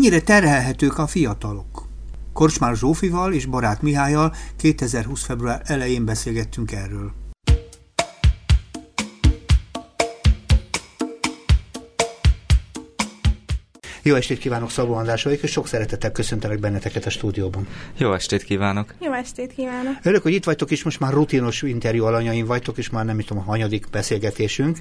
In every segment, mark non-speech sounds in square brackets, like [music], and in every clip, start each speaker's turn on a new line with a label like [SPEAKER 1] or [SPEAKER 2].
[SPEAKER 1] Mennyire terhelhetők a fiatalok? Korcsmár Zsófival és barát Mihályal 2020. február elején beszélgettünk erről. Jó estét kívánok, Szabó András vagyok, és sok szeretettel köszöntelek benneteket a stúdióban.
[SPEAKER 2] Jó estét kívánok!
[SPEAKER 3] Jó estét kívánok!
[SPEAKER 1] Örülök, hogy itt vagytok, és most már rutinos interjú alanyaim vagytok, és már nem is tudom, a hanyadik beszélgetésünk,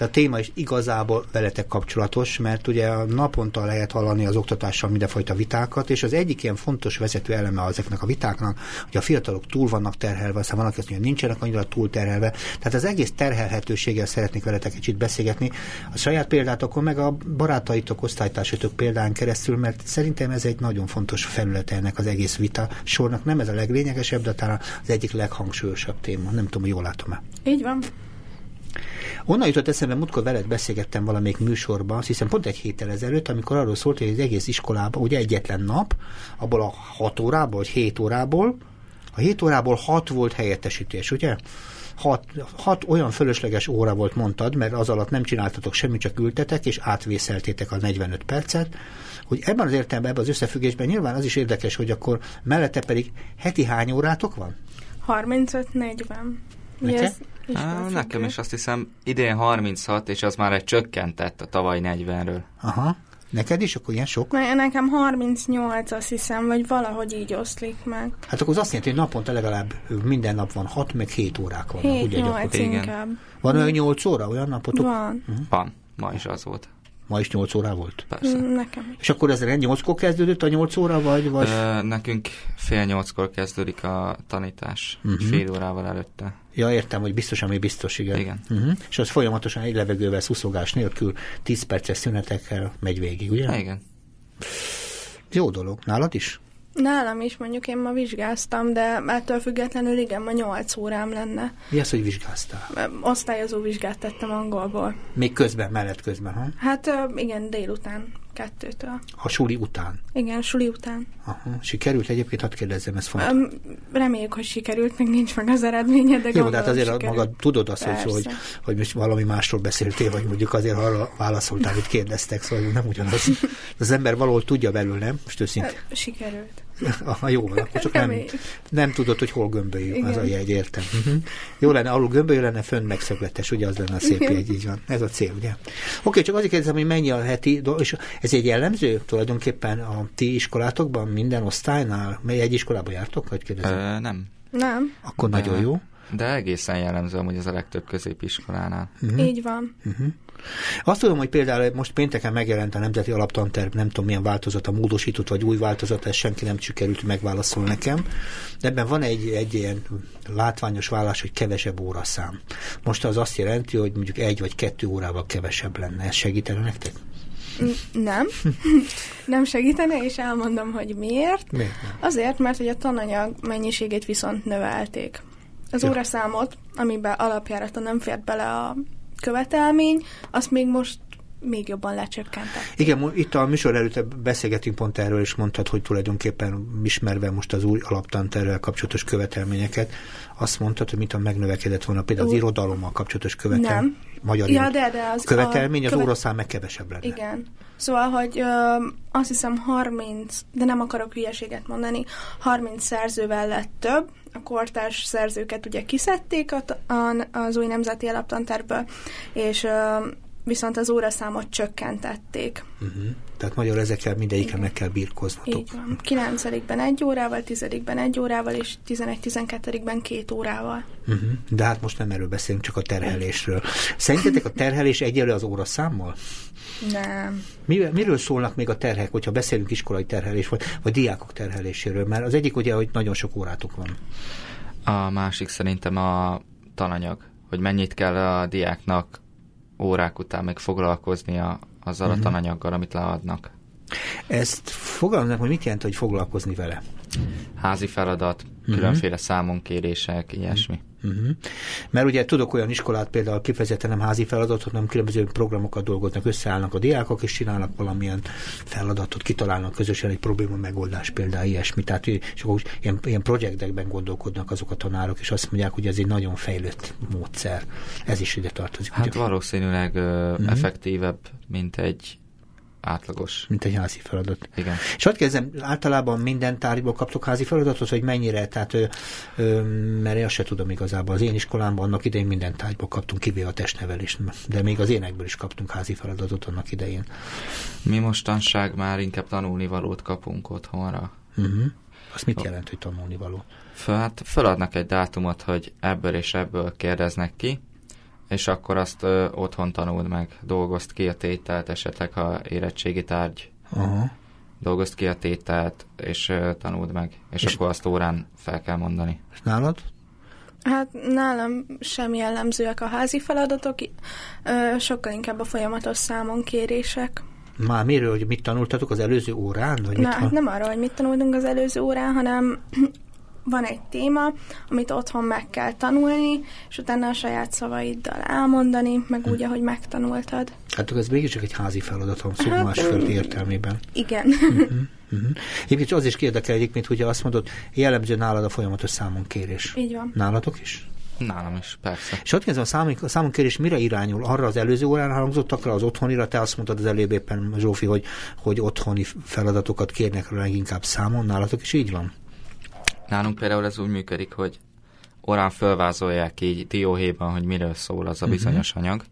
[SPEAKER 1] de a téma is igazából veletek kapcsolatos, mert ugye a naponta lehet hallani az oktatással mindenfajta vitákat, és az egyik ilyen fontos vezető eleme ezeknek a vitáknak, hogy a fiatalok túl vannak terhelve, aztán vannak, mondja, nincsenek annyira túl terhelve. Tehát az egész terhelhetőséggel szeretnék veletek kicsit beszélgetni. A saját példátokon, meg a barátaitok, osztálytársatok példán keresztül, mert szerintem ez egy nagyon fontos felület ennek az egész vita sornak. Nem ez a leglényegesebb, de talán az egyik leghangsúlyosabb téma. Nem tudom, hogy jól látom-e.
[SPEAKER 3] Így van.
[SPEAKER 1] Onnan jutott eszembe, múltkor veled beszélgettem valamelyik műsorban, azt hiszem pont egy héttel ezelőtt, amikor arról szólt, hogy az egész iskolában, ugye egyetlen nap, abból a hat órából, vagy hét órából, a hét órából hat volt helyettesítés, ugye? Hat, hat olyan fölösleges óra volt, mondtad, mert az alatt nem csináltatok semmit, csak ültetek, és átvészeltétek a 45 percet, hogy ebben az értelemben, ebben az összefüggésben nyilván az is érdekes, hogy akkor mellette pedig heti hány órátok van?
[SPEAKER 3] 35-40. Mi
[SPEAKER 1] Neked?
[SPEAKER 2] Á, nekem is azt hiszem idén 36, és az már egy csökkentett a tavaly 40-ről.
[SPEAKER 1] Aha. Neked is? Akkor ilyen sok?
[SPEAKER 3] Ne- Nekem 38, azt hiszem, vagy valahogy így oszlik meg.
[SPEAKER 1] Hát akkor az azt jelenti, hogy naponta legalább minden nap van 6 meg 7 órák ugye
[SPEAKER 3] 7-8
[SPEAKER 1] gyakorlatilag.
[SPEAKER 2] Igen.
[SPEAKER 3] inkább.
[SPEAKER 1] Van olyan 8 óra, olyan napotok?
[SPEAKER 3] Van.
[SPEAKER 2] Van, ma is az volt.
[SPEAKER 1] Ma is 8 órá volt.
[SPEAKER 2] Persze.
[SPEAKER 3] Mm, Nekem is.
[SPEAKER 1] És akkor ez 8-kor kezdődött a 8 óra, vagy? vagy?
[SPEAKER 2] Ö, nekünk fél nyolckor kezdődik a tanítás, uh-huh. fél órával előtte.
[SPEAKER 1] Ja, értem, hogy biztos, ami biztos, igen.
[SPEAKER 2] Igen.
[SPEAKER 1] Uh-huh. És az folyamatosan egy levegővel, szuszogás nélkül, 10 perces szünetekkel megy végig, ugye?
[SPEAKER 2] Igen.
[SPEAKER 1] Jó dolog. Nálad is?
[SPEAKER 3] Nálam is mondjuk én ma vizsgáztam, de ettől függetlenül igen, ma 8 órám lenne.
[SPEAKER 1] Mi az, hogy vizsgáztál?
[SPEAKER 3] Osztályozó vizsgát tettem angolból.
[SPEAKER 1] Még közben, mellett közben, ha?
[SPEAKER 3] Hát igen, délután, kettőtől.
[SPEAKER 1] A suli után.
[SPEAKER 3] Igen, suli után.
[SPEAKER 1] Aha. Sikerült egyébként, hadd kérdezzem, ez fontos.
[SPEAKER 3] Öm, reméljük, hogy sikerült, még nincs meg az eredménye, de
[SPEAKER 1] Jó, de hát azért
[SPEAKER 3] sikerült.
[SPEAKER 1] magad tudod azt, hogy,
[SPEAKER 3] Persze.
[SPEAKER 1] hogy, hogy most valami másról beszéltél, vagy mondjuk azért arra válaszoltál, hogy kérdeztek, szóval nem ugyanaz. [laughs] Az ember valahol tudja belül, nem? Most őszintén.
[SPEAKER 3] Sikerült. [laughs]
[SPEAKER 1] Aha, jó van, akkor csak nem, nem tudod, hogy hol gömbölyű, az a jegy, értem. Uh-huh. Jó lenne, alul gömbölyű lenne, fönn megszögletes, ugye az lenne a szép
[SPEAKER 3] Igen.
[SPEAKER 1] jegy, így van. Ez a cél, ugye? Oké, csak azért kérdezem, hogy mennyi a heti, és ez egy jellemző tulajdonképpen a ti iskolátokban, minden osztálynál? Mely egy iskolába jártok, vagy kérdezem?
[SPEAKER 2] Ö, nem.
[SPEAKER 3] Nem,
[SPEAKER 1] Akkor
[SPEAKER 2] de-
[SPEAKER 1] nagyon jó.
[SPEAKER 2] De egészen jellemző hogy ez a legtöbb középiskolánál.
[SPEAKER 3] Uh-huh. így van.
[SPEAKER 1] Azt tudom, hogy például most pénteken megjelent a Nemzeti Alaptanterv, nem tudom milyen változata, módosított vagy új változata, ezt senki nem sikerült megválaszolni nekem. De ebben van egy, egy ilyen látványos vállás, hogy kevesebb óraszám. Most az azt jelenti, hogy mondjuk egy vagy kettő órával kevesebb lenne. Ez segítene nektek?
[SPEAKER 3] Nem. [laughs] nem segítene, és elmondom, hogy miért.
[SPEAKER 1] Miért nem?
[SPEAKER 3] Azért, mert hogy a tananyag mennyiségét viszont növelték. Az
[SPEAKER 1] Ja.
[SPEAKER 3] óraszámot, amiben alapjárata nem fért bele a követelmény, azt még most még jobban lecsökkentek.
[SPEAKER 1] Igen, itt a műsor előtt beszélgetünk pont erről, és mondtad, hogy tulajdonképpen ismerve most az új alaptanterrel kapcsolatos követelményeket, azt mondtad, hogy mit a megnövekedett volna például az irodalommal kapcsolatos követelmény.
[SPEAKER 3] Nem.
[SPEAKER 1] Magyar
[SPEAKER 3] Ja, de, de az
[SPEAKER 1] követelmény, az
[SPEAKER 3] követ-
[SPEAKER 1] óraszám meg kevesebb lenne.
[SPEAKER 3] Igen. Szóval, hogy ö, azt hiszem 30, de nem akarok hülyeséget mondani, 30 szerzővel lett több, a kortárs szerzőket ugye kiszedték a, az új nemzeti alaptanterből, és viszont az óraszámot csökkentették.
[SPEAKER 1] Uh-huh. Tehát magyar ezekkel mindegyikkel meg kell birkoznatok.
[SPEAKER 3] Így van. 9-ben egy órával, 10-ben egy órával, és 11-12-ben két órával.
[SPEAKER 1] Uh-huh. De hát most nem erről beszélünk, csak a terhelésről. Szerintetek a terhelés egyenlő az óraszámmal?
[SPEAKER 3] Nem.
[SPEAKER 1] Miről, miről szólnak még a terhek, hogyha beszélünk iskolai terhelés, vagy, vagy diákok terheléséről? Mert az egyik ugye, hogy nagyon sok órátok van.
[SPEAKER 2] A másik szerintem a tananyag, hogy mennyit kell a diáknak órák után még foglalkoznia azzal
[SPEAKER 1] Mhm.
[SPEAKER 2] a tananyaggal, amit leadnak.
[SPEAKER 1] Ezt fogalmaznak, hogy mit jelent, hogy foglalkozni vele?
[SPEAKER 2] Házi feladat,
[SPEAKER 1] Mhm.
[SPEAKER 2] különféle számonkérések, ilyesmi.
[SPEAKER 1] Uh-huh. Mert ugye tudok olyan iskolát, például kifejezetten nem házi feladatot, hanem különböző programokat dolgoznak, összeállnak a diákok, és csinálnak valamilyen feladatot, kitalálnak közösen egy probléma megoldás, például ilyesmi. Tehát és akkor ilyen, ilyen projektekben gondolkodnak azok a tanárok, és azt mondják, hogy ez egy nagyon fejlett módszer. Ez is ide tartozik.
[SPEAKER 2] Hát
[SPEAKER 1] ugye?
[SPEAKER 2] valószínűleg uh,
[SPEAKER 1] Mhm.
[SPEAKER 2] effektívebb, mint egy átlagos.
[SPEAKER 1] Mint egy házi feladat.
[SPEAKER 2] Igen.
[SPEAKER 1] És ott kezdem, általában minden tárgyból kaptok házi feladatot, hogy mennyire, tehát, ö, ö, mert én azt se tudom igazából. Az én iskolámban annak idején minden tárgyból kaptunk, kivéve a testnevelést, de még az énekből is kaptunk házi feladatot annak idején.
[SPEAKER 2] Mi mostanság már inkább tanulnivalót kapunk otthonra.
[SPEAKER 1] Uh-huh. Azt mit jelent, hogy tanulni való?
[SPEAKER 2] Föl, hát feladnak egy dátumot, hogy ebből és ebből kérdeznek ki, és akkor azt ö, otthon tanuld meg, dolgozt ki a tételt, esetleg ha érettségi tárgy,
[SPEAKER 1] Aha.
[SPEAKER 2] dolgozt ki a tételt, és ö, tanuld meg, és,
[SPEAKER 1] És-
[SPEAKER 2] akkor azt órán fel kell mondani.
[SPEAKER 1] És nálad?
[SPEAKER 3] Hát nálam sem jellemzőek a házi feladatok, ö, sokkal inkább a folyamatos számonkérések.
[SPEAKER 1] Már miről, hogy mit tanultatok az előző órán? Vagy
[SPEAKER 3] Na,
[SPEAKER 1] mit
[SPEAKER 3] hát nem arról, hogy mit tanultunk az előző órán, hanem van egy téma, amit otthon meg kell tanulni, és utána a saját szavaiddal elmondani, meg úgy, ahogy megtanultad.
[SPEAKER 1] Hát ez mégiscsak egy házi feladat, a szó
[SPEAKER 3] Hát,
[SPEAKER 1] másföldi értelmében.
[SPEAKER 3] Igen.
[SPEAKER 1] Uh-huh. Egyébként az is érdekel egyébként, hogy azt mondod, jellemző nálad a folyamatos számonkérés.
[SPEAKER 3] Így van.
[SPEAKER 1] Nálatok is?
[SPEAKER 2] Nálam is, persze.
[SPEAKER 1] És ott kezdve a, számon, a számonkérés mire irányul? Arra az előző órán hangzottakra, az otthonira? Te azt mondtad az előbb éppen, Zsófi, hogy, hogy otthoni feladatokat kérnek rá leginkább számon. Nálatok is így van?
[SPEAKER 2] Nálunk például ez úgy működik, hogy órán fölvázolják így dióhéjban, hogy miről szól az a bizonyos anyag,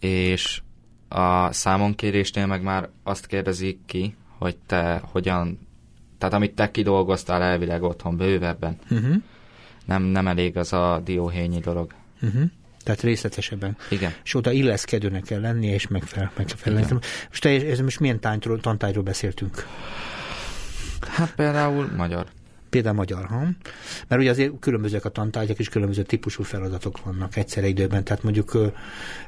[SPEAKER 2] és a számonkérésnél meg már azt kérdezik ki, hogy te hogyan, tehát amit te kidolgoztál elvileg otthon bővebben,
[SPEAKER 1] Uh-huh.
[SPEAKER 2] nem, nem elég az a dióhényi dolog.
[SPEAKER 1] Uh-huh. Tehát részletesebben.
[SPEAKER 2] Igen.
[SPEAKER 1] És oda illeszkedőnek kell lennie, és megfelel, megfelelni.
[SPEAKER 2] Igen.
[SPEAKER 1] Most, te, ez most milyen tányról, tantányról beszéltünk?
[SPEAKER 2] Hát például magyar.
[SPEAKER 1] Például magyar, ha? Mert ugye azért különbözőek a tantárgyak, és különböző típusú feladatok vannak egyszerre időben. Tehát mondjuk,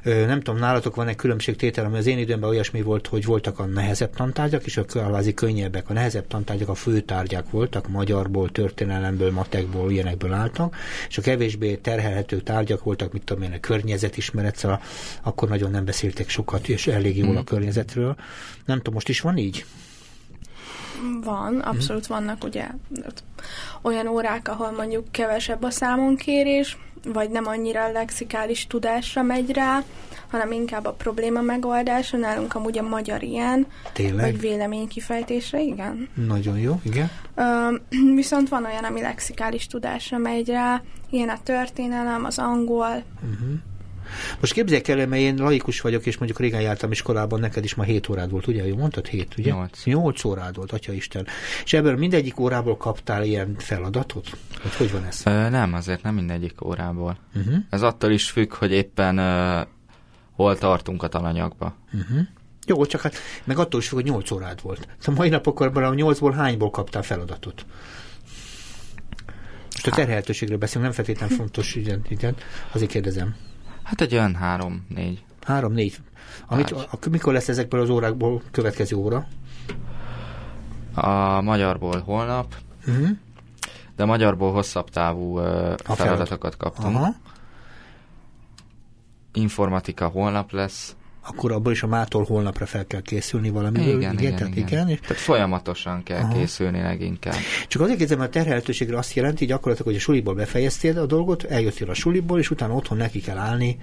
[SPEAKER 1] nem tudom, nálatok van egy különbségtétel, ami az én időmben olyasmi volt, hogy voltak a nehezebb tantárgyak, és a kvázi könnyebbek. A nehezebb tantárgyak a főtárgyak voltak, magyarból, történelemből, matekból, ilyenekből álltak, és a kevésbé terhelhető tárgyak voltak, mit tudom én, a környezetismeret, szóval akkor nagyon nem beszéltek sokat, és elég jól a környezetről. Nem tudom, most is van így?
[SPEAKER 3] Van, abszolút vannak ugye olyan órák, ahol mondjuk kevesebb a számonkérés, vagy nem annyira lexikális tudásra megy rá, hanem inkább a probléma megoldása. Nálunk amúgy a magyar ilyen,
[SPEAKER 1] Tényleg?
[SPEAKER 3] vagy véleménykifejtésre, igen.
[SPEAKER 1] Nagyon jó, igen.
[SPEAKER 3] Ö, [clears throat] viszont van olyan, ami lexikális tudásra megy rá, ilyen a történelem, az angol.
[SPEAKER 1] Most képzeljek el, mert én laikus vagyok, és mondjuk régen jártam iskolában, neked is ma 7 órád volt, ugye? Jó mondtad? 7, ugye?
[SPEAKER 2] Nyolc.
[SPEAKER 1] 8 órád volt, atya Isten. És ebből mindegyik órából kaptál ilyen feladatot? Hogy hogy van ez?
[SPEAKER 2] Ö, nem, azért nem mindegyik órából.
[SPEAKER 1] Uh-huh.
[SPEAKER 2] Ez attól is függ, hogy éppen ö, hol tartunk a tananyagba.
[SPEAKER 1] Uh-huh. Jó, csak hát meg attól is függ, hogy 8 órád volt. Szóval mai napokorban a 8-ból hányból kaptál feladatot? Most a terhelhetőségről beszélünk, nem feltétlenül fontos, igen, igen. Azért kérdezem.
[SPEAKER 2] Hát egy olyan három-négy.
[SPEAKER 1] Három, négy. Amit,
[SPEAKER 2] Ágy.
[SPEAKER 1] a, mikor lesz ezekből az órákból következő óra?
[SPEAKER 2] A magyarból holnap,
[SPEAKER 1] Uh-huh.
[SPEAKER 2] de magyarból hosszabb távú
[SPEAKER 1] feladat.
[SPEAKER 2] feladatokat kaptunk.
[SPEAKER 1] Aha.
[SPEAKER 2] Informatika holnap lesz.
[SPEAKER 1] Akkor abból is a mától holnapra fel kell készülni valamiből.
[SPEAKER 2] Igen, igen,
[SPEAKER 1] tehát
[SPEAKER 2] igen.
[SPEAKER 1] igen. És
[SPEAKER 2] Tehát folyamatosan kell
[SPEAKER 1] Aha.
[SPEAKER 2] készülni leginkább.
[SPEAKER 1] csak azért kérdezem, a terhelhetőségre azt jelenti gyakorlatilag, hogy a suliból befejeztél a dolgot, eljöttél a suliból, és utána otthon neki kell állni.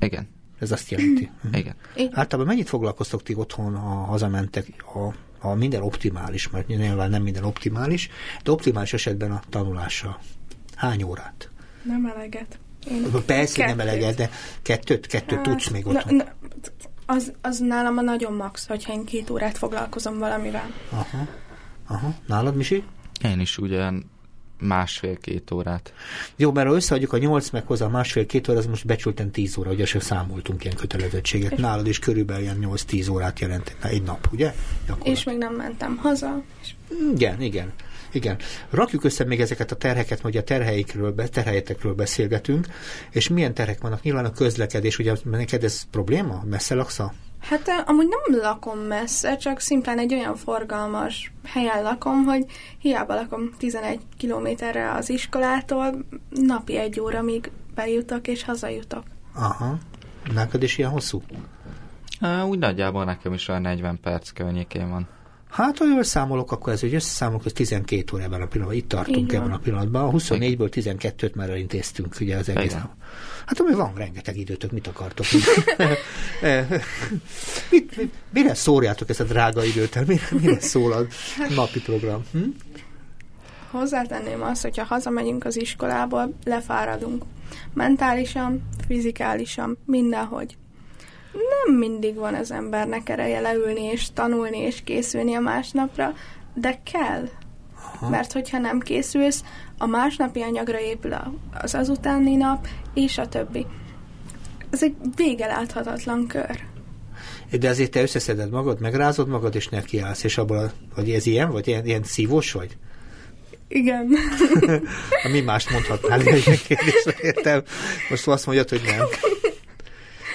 [SPEAKER 2] Igen,
[SPEAKER 1] Ez azt jelenti. [clears throat]
[SPEAKER 2] igen.
[SPEAKER 1] Általában mennyit foglalkoztok ti otthon, ha hazamentek a, a minden optimális, mert nyilván nem minden optimális, de optimális esetben a tanulással. Hány órát?
[SPEAKER 3] Nem eleget. Én
[SPEAKER 1] Persze nem
[SPEAKER 3] kettőt.
[SPEAKER 1] eleget, de kettőt, kettőt
[SPEAKER 3] Hát,
[SPEAKER 1] tudsz még
[SPEAKER 3] na-
[SPEAKER 1] otthon.
[SPEAKER 3] na, az, az nálam a nagyon max, hogyha én két órát foglalkozom valamivel.
[SPEAKER 1] Aha. Aha. Nálad, Misi?
[SPEAKER 2] Én is ugyan másfél-két órát.
[SPEAKER 1] Jó, mert ha összeadjuk a 8 meg hozzá a másfél-két óra, az most becsülten 10 óra, ugye se számoltunk ilyen kötelezettséget. Nálad is körülbelül ilyen 8-10 órát jelent egy nap, ugye? Gyakorlatilag.
[SPEAKER 3] És még nem mentem haza. És
[SPEAKER 1] Igen, igen. Igen. Rakjuk össze még ezeket a terheket, hogy a terheikről, be- terhelyetekről beszélgetünk, és milyen terhek vannak? Nyilván a közlekedés, ugye neked ez probléma? Messze laksz
[SPEAKER 3] Hát eh, amúgy nem lakom messze, csak szimplán egy olyan forgalmas helyen lakom, hogy hiába lakom 11 kilométerre az iskolától, napi egy óra, míg bejutok és hazajutok.
[SPEAKER 1] Aha. Neked is ilyen hosszú?
[SPEAKER 2] Úgy nagyjából nekem is olyan 40 perc környékén van.
[SPEAKER 1] Hát, ha jól számolok, akkor ez, hogy összeszámolok, ez 12 óra ebben a pillanatban. Itt tartunk ebben a pillanatban. A 24-ből 12-t már elintéztünk, ugye az egész. Igen. Hát ami van rengeteg időtök, mit akartok? [laughs] mit, mit, mire szórjátok ezt a drága időt? Mire, mire szól a napi program? Hm?
[SPEAKER 3] Hozzátenném azt, hogyha hazamegyünk az iskolából, lefáradunk. Mentálisan, fizikálisan, mindenhogy. Nem mindig van az embernek ereje leülni és tanulni és készülni a másnapra, de kell. Aha. Mert hogyha nem készülsz, a másnapi anyagra épül az azutáni nap, és a többi. Ez egy vége láthatatlan kör.
[SPEAKER 1] De azért te összeszeded magad, megrázod magad, és nekiállsz, és abból, hogy ez ilyen, vagy ilyen, ilyen szívós vagy?
[SPEAKER 3] Igen. [laughs]
[SPEAKER 1] Mi mást mondhatnál ilyen kérdésre, értem? Most azt mondjad, hogy nem.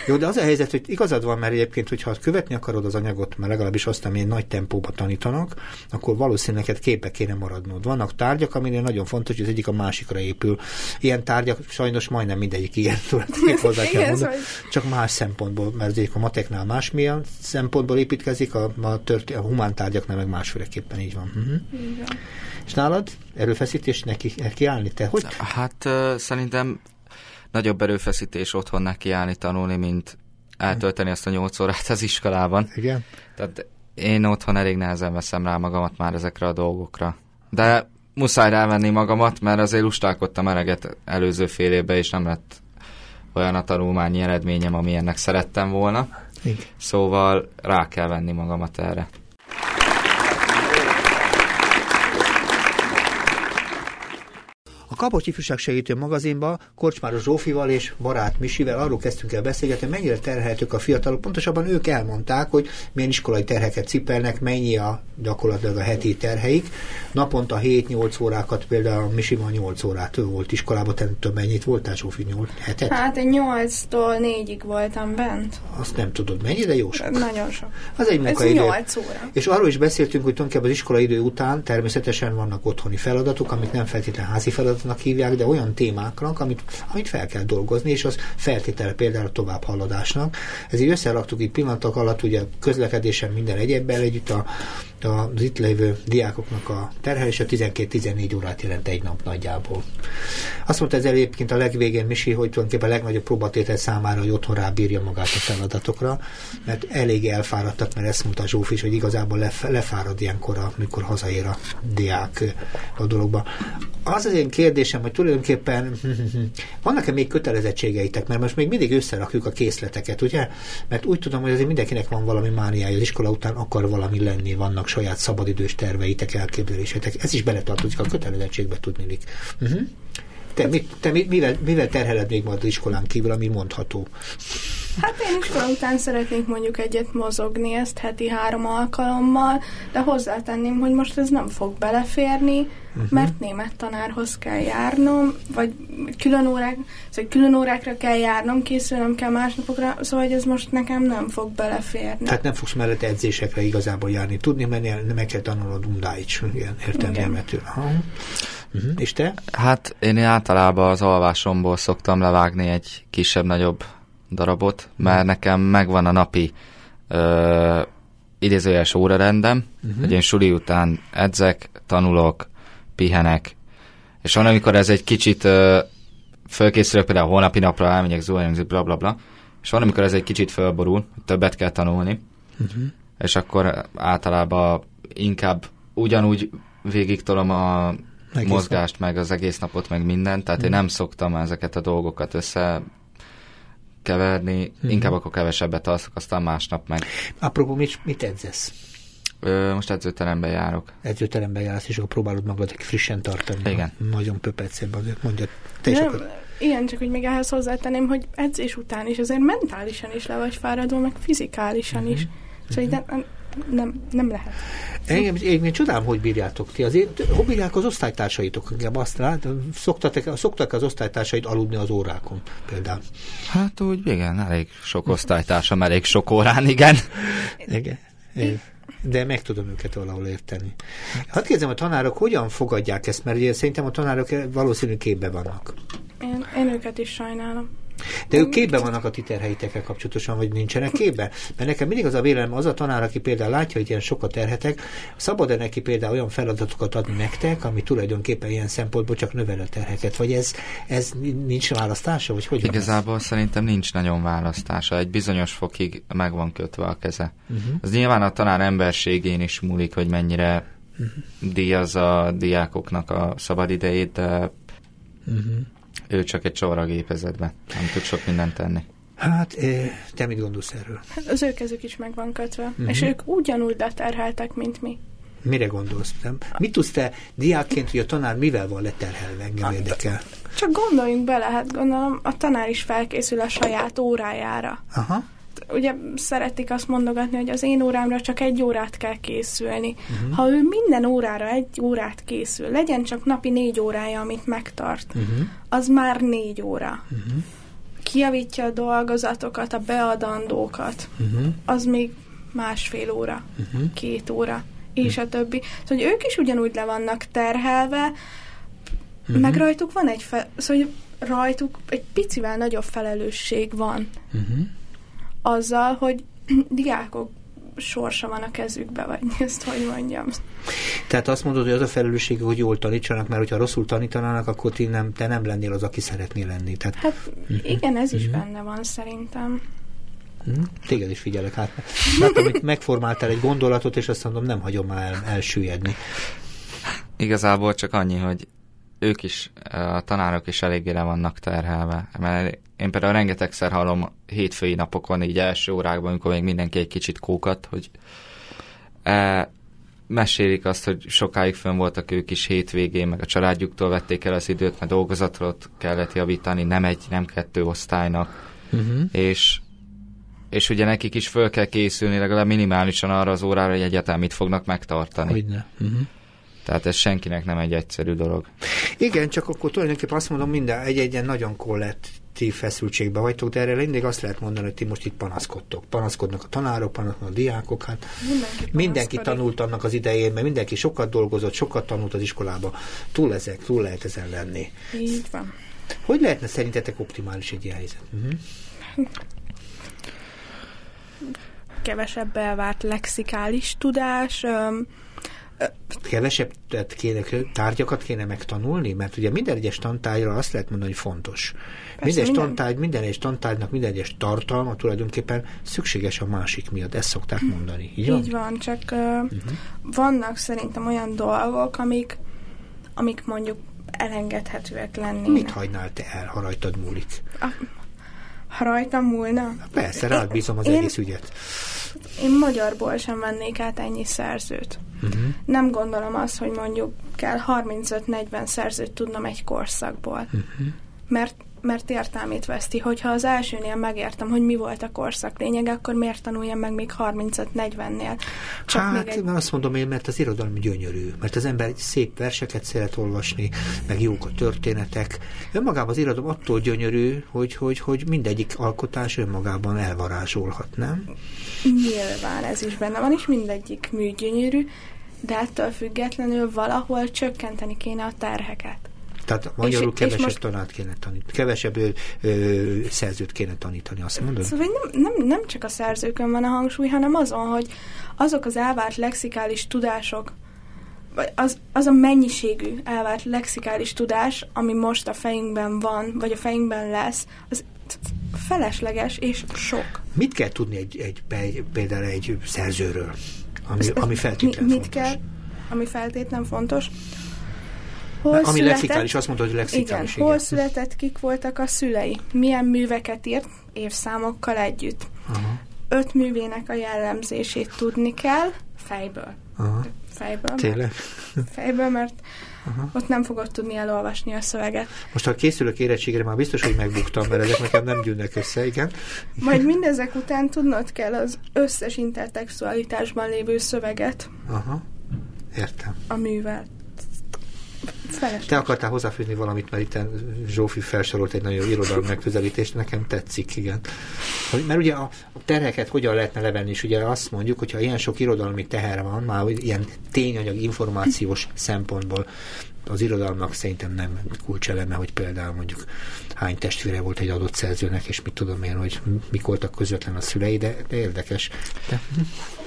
[SPEAKER 1] Jó, de az a helyzet, hogy igazad van, mert egyébként, hogyha követni akarod az anyagot, mert legalábbis azt, amilyen nagy tempóba tanítanak, akkor valószínűleg neked képbe kéne maradnod. Vannak tárgyak, aminél nagyon fontos, hogy az egyik a másikra épül. Ilyen tárgyak sajnos majdnem mindegyik ilyen [laughs] tulajdonképpen hozzá kell mondani, csak más szempontból, mert egyik a mateknál másmilyen szempontból építkezik, a, a, tört, a humán tárgyaknál meg másféleképpen így van. Uh-huh. És nálad erőfeszítés neki, neki állni? Te hogy?
[SPEAKER 2] Hát uh, szerintem nagyobb erőfeszítés otthon nekiállni tanulni, mint eltölteni azt a nyolc órát az iskolában.
[SPEAKER 1] Igen.
[SPEAKER 2] Tehát én otthon elég nehezen veszem rá magamat már ezekre a dolgokra. De muszáj rávenni magamat, mert azért lustálkodtam eleget előző fél évben, és nem lett olyan a tanulmányi eredményem, amilyennek szerettem volna. Igen. Szóval rá kell venni magamat erre.
[SPEAKER 1] A Kapocs Ifjúság Segítő magazinba Korcsmáros Zsófival és barát Misivel arról kezdtünk el beszélgetni, mennyire terhelhetők a fiatalok. Pontosabban ők elmondták, hogy milyen iskolai terheket cipelnek, mennyi a gyakorlatilag a heti terheik. Naponta 7-8 órákat, például Misiban 8 órát volt iskolában, te több mennyit voltál, Zsófi, 8 hetet?
[SPEAKER 3] Hát én 8-tól 4-ig voltam bent.
[SPEAKER 1] Azt nem tudod mennyi, de jó sok.
[SPEAKER 3] Nagyon sok.
[SPEAKER 1] Az egy
[SPEAKER 3] munkaidő. Ez 8 óra.
[SPEAKER 1] És arról is beszéltünk, hogy tulajdonképpen az iskolai idő után természetesen vannak otthoni feladatok, amik nem feltétlenül házi feladatok, feladatnak hívják, de olyan témáknak, amit, amit fel kell dolgozni, és az feltétele például a továbbhaladásnak. Ezért összeraktuk itt pillanatok alatt, ugye közlekedésen minden egyébben együtt a az itt lévő diákoknak a terhelése 12-14 órát jelent egy nap nagyjából. Azt mondta ez egyébként a legvégén Misi, hogy tulajdonképpen a legnagyobb próbatétel számára, hogy otthon rábírja magát a feladatokra, mert elég elfáradtak, mert ezt mondta Zsóf is, hogy igazából lef- lefárad ilyenkor, amikor hazaér a diák a dologba. Az az én kérdésem, hogy tulajdonképpen [laughs] vannak-e még kötelezettségeitek, mert most még mindig összerakjuk a készleteket, ugye? Mert úgy tudom, hogy azért mindenkinek van valami mániája, az iskola után akar valami lenni, vannak saját szabadidős terveitek, elképzelésetek. Ez is beletartozik a kötelezettségbe tudnilik. Uh-huh. Te, mit, te mivel, mivel terheled még majd az iskolán kívül, ami mondható?
[SPEAKER 3] Hát én iskola után szeretnék mondjuk egyet mozogni, ezt heti három alkalommal, de hozzátenném, hogy most ez nem fog beleférni, uh-huh. mert német tanárhoz kell járnom, vagy külön, órák, szóval külön órákra kell járnom, készülnem kell másnapokra, szóval ez most nekem nem fog beleférni.
[SPEAKER 1] Tehát nem fogsz mellett edzésekre igazából járni, tudni menni, meg kell tanulnod undáics, igen, értem németül. Uh-huh. És te?
[SPEAKER 2] Hát én általában az alvásomból szoktam levágni egy kisebb-nagyobb darabot, mert nekem megvan a napi ö, idézőjeles órarendem, uh-huh. hogy én suli után edzek, tanulok, pihenek, és van, amikor ez egy kicsit ö, fölkészülök, például holnapi napra elmegyek zuhanyzni, bla bla bla, és van, amikor ez egy kicsit fölborul, többet kell tanulni, uh-huh. és akkor általában inkább ugyanúgy végig tolom a egész mozgást, nap. meg az egész napot, meg mindent, tehát mm. én nem szoktam ezeket a dolgokat össze keverni, mm. inkább akkor kevesebbet alszok, aztán másnap meg.
[SPEAKER 1] Apropó, mit, mit edzesz?
[SPEAKER 2] Ö, most edzőterembe járok.
[SPEAKER 1] Edzőterembe jársz, és akkor próbálod magad frissen tartani.
[SPEAKER 2] Igen.
[SPEAKER 1] Nagyon azért, mondja. Te is
[SPEAKER 3] akar... Igen, csak hogy még ehhez hozzátenném, hogy edzés után is azért mentálisan is le vagy fáradva, meg fizikálisan mm-hmm. is. Szóval mm-hmm. Nem, nem, lehet.
[SPEAKER 1] Engem, én, én csodálom, hogy bírjátok ti. Azért, hogy bírják az osztálytársaitok? Engem azt lát, szoktak, szoktak az osztálytársaid aludni az órákon például?
[SPEAKER 2] Hát úgy, igen, elég sok osztálytársam, elég sok órán, igen.
[SPEAKER 1] Igen. igen. De meg tudom őket valahol érteni. Hadd kérdezem, a tanárok hogyan fogadják ezt, mert ugye szerintem a tanárok valószínűleg képbe vannak.
[SPEAKER 3] Én, én őket is sajnálom.
[SPEAKER 1] De ők képben vannak a ti terheitekkel kapcsolatosan, vagy nincsenek képben? Mert nekem mindig az a vélem, az a tanár, aki például látja, hogy ilyen sokat terhetek, szabad-e neki például olyan feladatokat adni nektek, ami tulajdonképpen ilyen szempontból csak növel a terheket? Vagy ez, ez nincs választása? Vagy hogy
[SPEAKER 2] Igazából szerintem nincs nagyon választása. Egy bizonyos fokig meg van kötve a keze. Uh-huh. Az nyilván a tanár emberségén is múlik, hogy mennyire uh-huh. díjaz a diákoknak a szabadidejét, de uh-huh ő csak egy csavara gépezetbe, nem tud sok mindent tenni.
[SPEAKER 1] Hát, te mit gondolsz erről?
[SPEAKER 3] Hát az ő kezük is meg van kötve, uh-huh. és ők ugyanúgy leterheltek, mint mi.
[SPEAKER 1] Mire gondolsz? Nem? Mit tudsz te diákként, hogy a tanár mivel van leterhelve, engem hát, érdekel?
[SPEAKER 3] Csak gondoljunk bele, hát gondolom a tanár is felkészül a saját órájára. Aha ugye szeretik azt mondogatni, hogy az én órámra csak egy órát kell készülni. Uh-huh. Ha ő minden órára egy órát készül, legyen csak napi négy órája, amit megtart, uh-huh. az már négy óra. Uh-huh. Kiavítja a dolgozatokat, a beadandókat, uh-huh. az még másfél óra, uh-huh. két óra, és uh-huh. a többi. Szóval hogy ők is ugyanúgy le vannak terhelve, uh-huh. meg rajtuk van egy, fe- szóval rajtuk egy picivel nagyobb felelősség van. Uh-huh azzal, hogy [clears throat] diákok sorsa van a kezükbe, vagy [laughs] ezt hogy mondjam.
[SPEAKER 1] Tehát azt mondod, hogy az a felelősség, hogy jól tanítsanak, mert hogyha rosszul tanítanának, akkor ti nem, te nem lennél az, aki szeretnél lenni. Tehát,
[SPEAKER 3] hát uh-huh. igen, ez is uh-huh. benne van szerintem.
[SPEAKER 1] Uh-huh. Téged is figyelek hát. Látom, hogy megformáltál egy gondolatot, és azt mondom, nem hagyom már el, elsüllyedni.
[SPEAKER 2] Igazából csak annyi, hogy ők is, a tanárok is eléggé le vannak terhelve, mert én például rengetegszer hallom hétfői napokon, így első órákban, amikor még mindenki egy kicsit kókat, hogy e, mesélik azt, hogy sokáig fönn voltak ők is hétvégén, meg a családjuktól vették el az időt, mert dolgozatot kellett javítani, nem egy, nem kettő osztálynak, uh-huh. és és ugye nekik is föl kell készülni legalább minimálisan arra az órára, hogy egyetem mit fognak megtartani.
[SPEAKER 1] Hogyne. Uh-huh.
[SPEAKER 2] Tehát ez senkinek nem egy egyszerű dolog.
[SPEAKER 1] Igen, csak akkor tulajdonképpen azt mondom, minden egy-egyen nagyon kollektív feszültségbe vagytok, de erre mindig azt lehet mondani, hogy ti most itt panaszkodtok. Panaszkodnak a tanárok, panaszkodnak a diákok, hát mindenki, mindenki tanult annak az idején, mert mindenki sokat dolgozott, sokat tanult az iskolába. Túl ezek, túl lehet ezen lenni.
[SPEAKER 3] Így van.
[SPEAKER 1] Hogy lehetne szerintetek optimális egy ilyen helyzet? Uh-huh.
[SPEAKER 3] Kevesebb elvárt lexikális tudás,
[SPEAKER 1] kevesebb kéne, tárgyakat kéne megtanulni, mert ugye minden egyes tantárgyra azt lehet mondani, hogy fontos. Persze, minden, minden tantárgy, minden egyes tantárgynak minden egyes tartalma tulajdonképpen szükséges a másik miatt, ezt szokták mondani.
[SPEAKER 3] Így, Így van? van, csak uh, uh-huh. vannak szerintem olyan dolgok, amik, amik mondjuk elengedhetőek lennének.
[SPEAKER 1] Mit hagynál te el, ha rajtad múlik? A,
[SPEAKER 3] ha rajtam múlna?
[SPEAKER 1] Persze, rád bízom az én, egész ügyet.
[SPEAKER 3] Én magyarból sem vennék át ennyi szerzőt. Uh-huh. Nem gondolom azt, hogy mondjuk kell 35-40 szerzőt tudnom egy korszakból. Uh-huh. Mert mert értelmét veszti. Hogyha az elsőnél megértem, hogy mi volt a korszak lényege, akkor miért tanuljam meg még 35-40-nél?
[SPEAKER 1] Csak hát, még egy... azt mondom én, mert az irodalom gyönyörű, mert az ember szép verseket szeret olvasni, meg jók a történetek. Önmagában az irodalom attól gyönyörű, hogy, hogy, hogy mindegyik alkotás önmagában elvarázsolhat, nem?
[SPEAKER 3] Nyilván ez is benne van, és mindegyik mű gyönyörű, de ettől függetlenül valahol csökkenteni kéne a terheket.
[SPEAKER 1] Tehát magyarul és, kevesebb és most... tanát kéne tanítani, kevesebb ö, ö, szerzőt kéne tanítani, azt mondod?
[SPEAKER 3] Szóval nem, nem, nem csak a szerzőkön van a hangsúly, hanem azon, hogy azok az elvárt lexikális tudások, az, az a mennyiségű elvárt lexikális tudás, ami most a fejünkben van, vagy a fejünkben lesz, az felesleges és sok.
[SPEAKER 1] Mit kell tudni egy, egy, például egy szerzőről, ami, ami feltétlenül
[SPEAKER 3] mi,
[SPEAKER 1] mit fontos?
[SPEAKER 3] kell, ami feltétlenül fontos?
[SPEAKER 1] Hol Ami született, lexikális, azt mondta, hogy lexikális.
[SPEAKER 3] Igen, igen, hol született, kik voltak a szülei, milyen műveket írt évszámokkal együtt. Aha. Öt művének a jellemzését tudni kell fejből. Aha. Fejből.
[SPEAKER 1] Tényleg?
[SPEAKER 3] Mert, fejből, mert Aha. ott nem fogod tudni elolvasni a szöveget.
[SPEAKER 1] Most ha készülök érettségre, már biztos, hogy megbuktam, mert ezek nekem nem gyűnnek össze, igen.
[SPEAKER 3] Majd mindezek után tudnod kell az összes intertextualitásban lévő szöveget.
[SPEAKER 1] Aha, értem.
[SPEAKER 3] A művel.
[SPEAKER 1] Te akartál hozzáfűzni valamit, mert itt Zsófi felsorolt egy nagyon irodalmi megközelítést, nekem tetszik, igen. Mert ugye a, a terheket hogyan lehetne levenni, és ugye azt mondjuk, hogyha ilyen sok irodalmi teher van, már ilyen tényanyag információs szempontból, az irodalomnak szerintem nem kulcseleme, hogy például mondjuk hány testvére volt egy adott szerzőnek, és mit tudom én, hogy mik voltak közvetlen a szülei, de, de érdekes. De...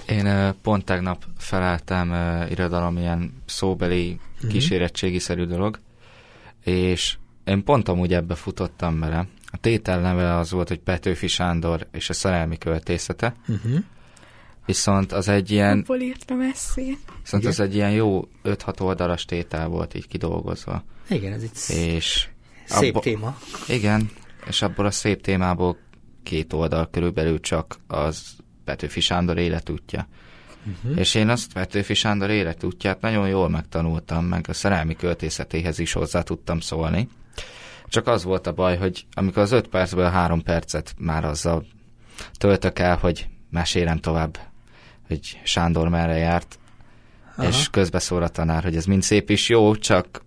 [SPEAKER 2] Én pont tegnap feleltem irodalom ilyen szóbeli uh-huh. kísérettségi-szerű dolog, és én pont amúgy ebbe futottam bele. A tétel neve az volt, hogy Petőfi Sándor és a szerelmi költészete. Uh-huh. Viszont az egy ilyen...
[SPEAKER 3] Abból írtam
[SPEAKER 2] eszét. Viszont Igen. az egy ilyen jó 5-6 oldalas tétel volt így kidolgozva.
[SPEAKER 1] Igen, ez itt
[SPEAKER 2] és
[SPEAKER 1] szép abba, téma.
[SPEAKER 2] Igen, és abból a szép témából két oldal körülbelül csak az Petőfi Sándor életútja. Uh-huh. És én azt Petőfi Sándor életútját nagyon jól megtanultam, meg a szerelmi költészetéhez is hozzá tudtam szólni. Csak az volt a baj, hogy amikor az öt percből három percet már azzal töltök el, hogy mesélem tovább, hogy Sándor merre járt, Aha. és közbeszól a tanár, hogy ez mind szép is jó, csak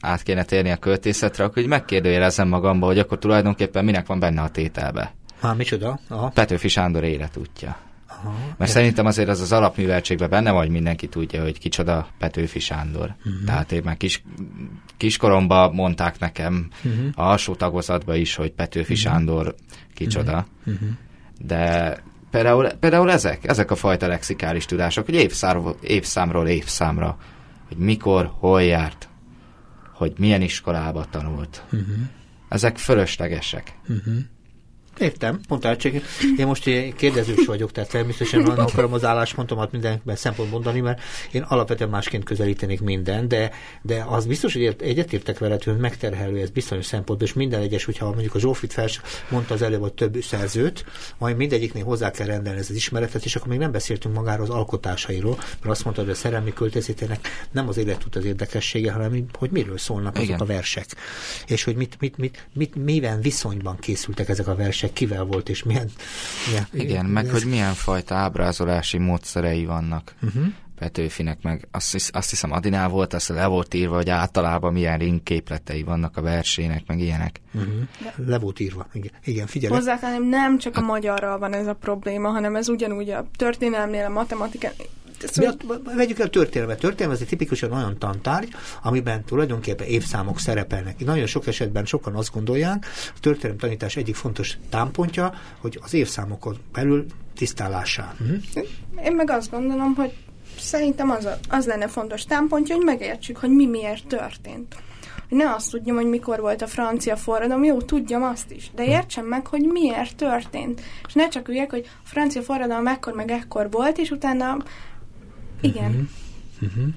[SPEAKER 2] át kéne térni a költészetre, akkor így megkérdőjelezem magamba, hogy akkor tulajdonképpen minek van benne a tételbe.
[SPEAKER 1] Már micsoda? Aha.
[SPEAKER 2] Petőfi Sándor életútja. Aha, Mert de... szerintem azért az az alapműveltségben benne vagy mindenki tudja, hogy kicsoda Petőfi Sándor. Uh-huh. Tehát én már kis, kiskoromban mondták nekem uh-huh. a alsó tagozatban is, hogy Petőfi uh-huh. Sándor kicsoda. Uh-huh. De például, például ezek, ezek a fajta lexikális tudások, hogy évszámról, évszámról évszámra, hogy mikor, hol járt, hogy milyen iskolába tanult. Uh-huh. Ezek fölöslegesek. Uh-huh.
[SPEAKER 1] Értem, mondtál, csak én most kérdezős vagyok, tehát természetesen nem akarom az álláspontomat mindenben szempont mondani, mert én alapvetően másként közelítenék minden, de, de az biztos, hogy egyetértek veled, hogy megterhelő ez bizonyos szempontból, és minden egyes, hogyha mondjuk a Zsófit fels mondta az előbb, hogy több szerzőt, majd mindegyiknél hozzá kell rendelni ez az ismeretet, és akkor még nem beszéltünk magáról az alkotásairól, mert azt mondta, hogy a szerelmi költözétének nem az életút az érdekessége, hanem hogy miről szólnak azok Igen. a versek, és hogy mit, mit, mit, mit, miben viszonyban készültek ezek a versek, kivel volt, és milyen...
[SPEAKER 2] milyen Igen, meg ez... hogy milyen fajta ábrázolási módszerei vannak. Uh-huh. Petőfinek, meg azt, hisz, azt hiszem Adinál volt, azt le volt írva, hogy általában milyen ringképletei vannak a versének, meg ilyenek.
[SPEAKER 1] Uh-huh. Le volt írva, igen, igen figyelj.
[SPEAKER 3] Hozzátenném, nem csak a magyarral van ez a probléma, hanem ez ugyanúgy a történelemnél, a matematikán,
[SPEAKER 1] Szóval... vegyük el a történelmet. Történelem az egy tipikusan olyan tantárgy, amiben tulajdonképpen évszámok szerepelnek. Nagyon sok esetben sokan azt gondolják, a történelem tanítás egyik fontos támpontja, hogy az évszámokon belül tisztálásán. Uh-huh.
[SPEAKER 3] Én meg azt gondolom, hogy szerintem az, a, az lenne fontos támpontja, hogy megértsük, hogy mi miért történt. Hogy ne azt tudjam, hogy mikor volt a francia forradalom, jó, tudjam azt is, de értsem meg, hogy miért történt. És ne csak üljek, hogy a francia forradalom ekkor meg ekkor volt, és utána igen. Uh-huh. Uh-huh.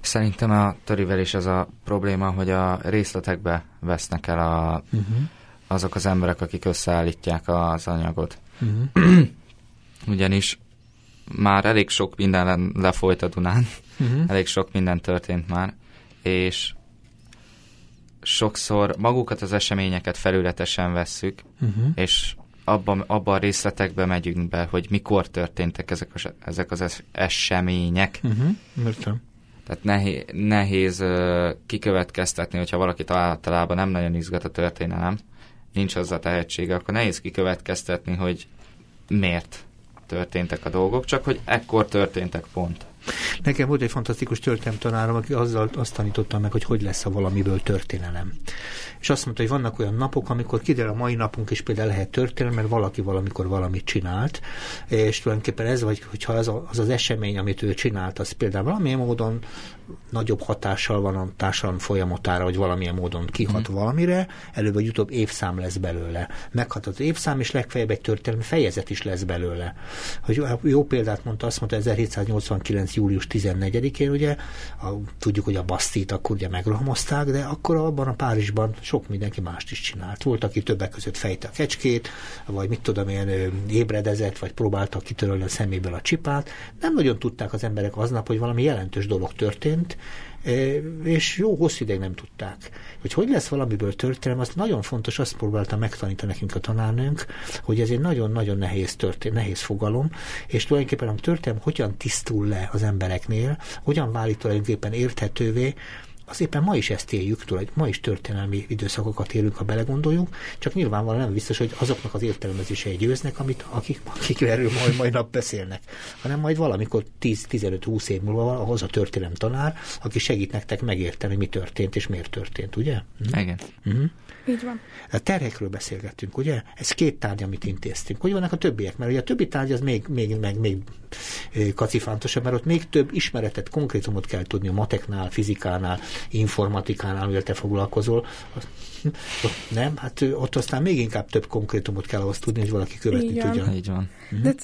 [SPEAKER 2] Szerintem a törivel is az a probléma, hogy a részletekbe vesznek el a, uh-huh. azok az emberek, akik összeállítják az anyagot. Uh-huh. [clears throat] Ugyanis már elég sok minden lefolyt a Dunán, uh-huh. elég sok minden történt már, és sokszor magukat az eseményeket felületesen vesszük, uh-huh. és abban abba a részletekbe megyünk be, hogy mikor történtek ezek, a, ezek az események.
[SPEAKER 1] Uh-huh,
[SPEAKER 2] Tehát nehéz, nehéz uh, kikövetkeztetni, hogyha valakit általában nem nagyon izgat a történelem, nincs a tehetsége, akkor nehéz kikövetkeztetni, hogy miért történtek a dolgok, csak hogy ekkor történtek pont.
[SPEAKER 1] Nekem volt egy fantasztikus tanárom, aki azzal azt tanította meg, hogy hogy lesz a valamiből történelem. És azt mondta, hogy vannak olyan napok, amikor kiderül a mai napunk is például lehet történelem, mert valaki valamikor valamit csinált, és tulajdonképpen ez, vagy hogyha az, a, az az esemény, amit ő csinált, az például valamilyen módon nagyobb hatással van a társadalom folyamatára, vagy valamilyen módon kihat mm. valamire, előbb vagy utóbb évszám lesz belőle. Meghat az évszám, és legfeljebb egy történelmi fejezet is lesz belőle. Hogy jó példát mondta, azt mondta 1789. július 14-én, ugye, a, tudjuk, hogy a Basztit akkor ugye megrohamozták, de akkor abban a Párizsban sok mindenki mást is csinált. Volt, aki többek között fejte a kecskét, vagy mit tudom, ilyen ébredezett, vagy próbálta kitörölni a szeméből a csipát. Nem nagyon tudták az emberek aznap, hogy valami jelentős dolog történt, és jó hosszú ideig nem tudták. Hogy hogy lesz valamiből történelem, az nagyon fontos, azt próbálta megtanítani nekünk a tanárnőnk, hogy ez egy nagyon-nagyon nehéz, történ- nehéz fogalom, és tulajdonképpen a történelem hogyan tisztul le az embereknél, hogyan válik tulajdonképpen érthetővé, az éppen ma is ezt éljük, tulajdon, ma is történelmi időszakokat élünk, ha belegondoljuk, csak nyilvánvalóan nem biztos, hogy azoknak az értelmezései győznek, amit, akik, akik erről majd, majd nap beszélnek, hanem majd valamikor 10-15-20 év múlva ahhoz a történelem tanár, aki segít nektek megérteni, mi történt és miért történt, ugye?
[SPEAKER 2] Mhm. Igen.
[SPEAKER 1] Uh-huh.
[SPEAKER 3] Így van.
[SPEAKER 1] A terhekről beszélgettünk, ugye? Ez két tárgy, amit intéztünk. Hogy vannak a többiek? Mert ugye a többi tárgy az még, még, meg, még kacifántosabb, mert ott még több ismeretet, konkrétumot kell tudni a mateknál, fizikánál, informatikánál, amivel te foglalkozol. Nem, hát ott aztán még inkább több konkrétumot kell ahhoz tudni, hogy valaki követni
[SPEAKER 3] Igen.
[SPEAKER 1] tudja.
[SPEAKER 2] Így van.
[SPEAKER 3] Uh-huh. De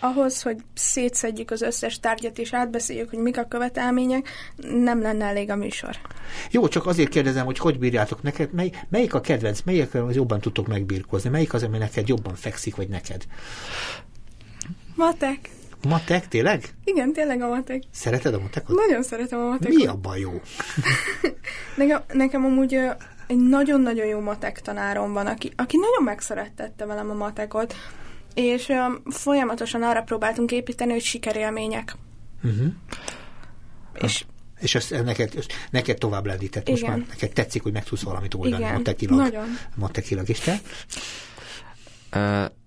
[SPEAKER 3] ahhoz, hogy szétszedjük az összes tárgyat és átbeszéljük, hogy mik a követelmények, nem lenne elég a műsor.
[SPEAKER 1] Jó, csak azért kérdezem, hogy hogy bírjátok neked, mely, melyik a kedvenc, melyik az jobban tudtok megbírkozni, melyik az, ami neked jobban fekszik, vagy neked?
[SPEAKER 3] Matek.
[SPEAKER 1] Matek, tényleg?
[SPEAKER 3] Igen, tényleg a matek.
[SPEAKER 1] Szereted a matekot?
[SPEAKER 3] Nagyon szeretem a matekot.
[SPEAKER 1] Mi abban jó? [laughs]
[SPEAKER 3] nekem, nekem amúgy egy nagyon-nagyon jó matek tanárom van, aki, aki nagyon megszerettette velem a matekot, és ö, folyamatosan arra próbáltunk építeni, hogy sikerélmények.
[SPEAKER 1] Uh-huh.
[SPEAKER 3] És
[SPEAKER 1] És ezt neked, neked tovább lendített. Most
[SPEAKER 3] Igen.
[SPEAKER 1] már neked tetszik, hogy meg tudsz valamit oldani
[SPEAKER 3] Igen,
[SPEAKER 1] matekilag.
[SPEAKER 3] nagyon.
[SPEAKER 1] Matekilag is te?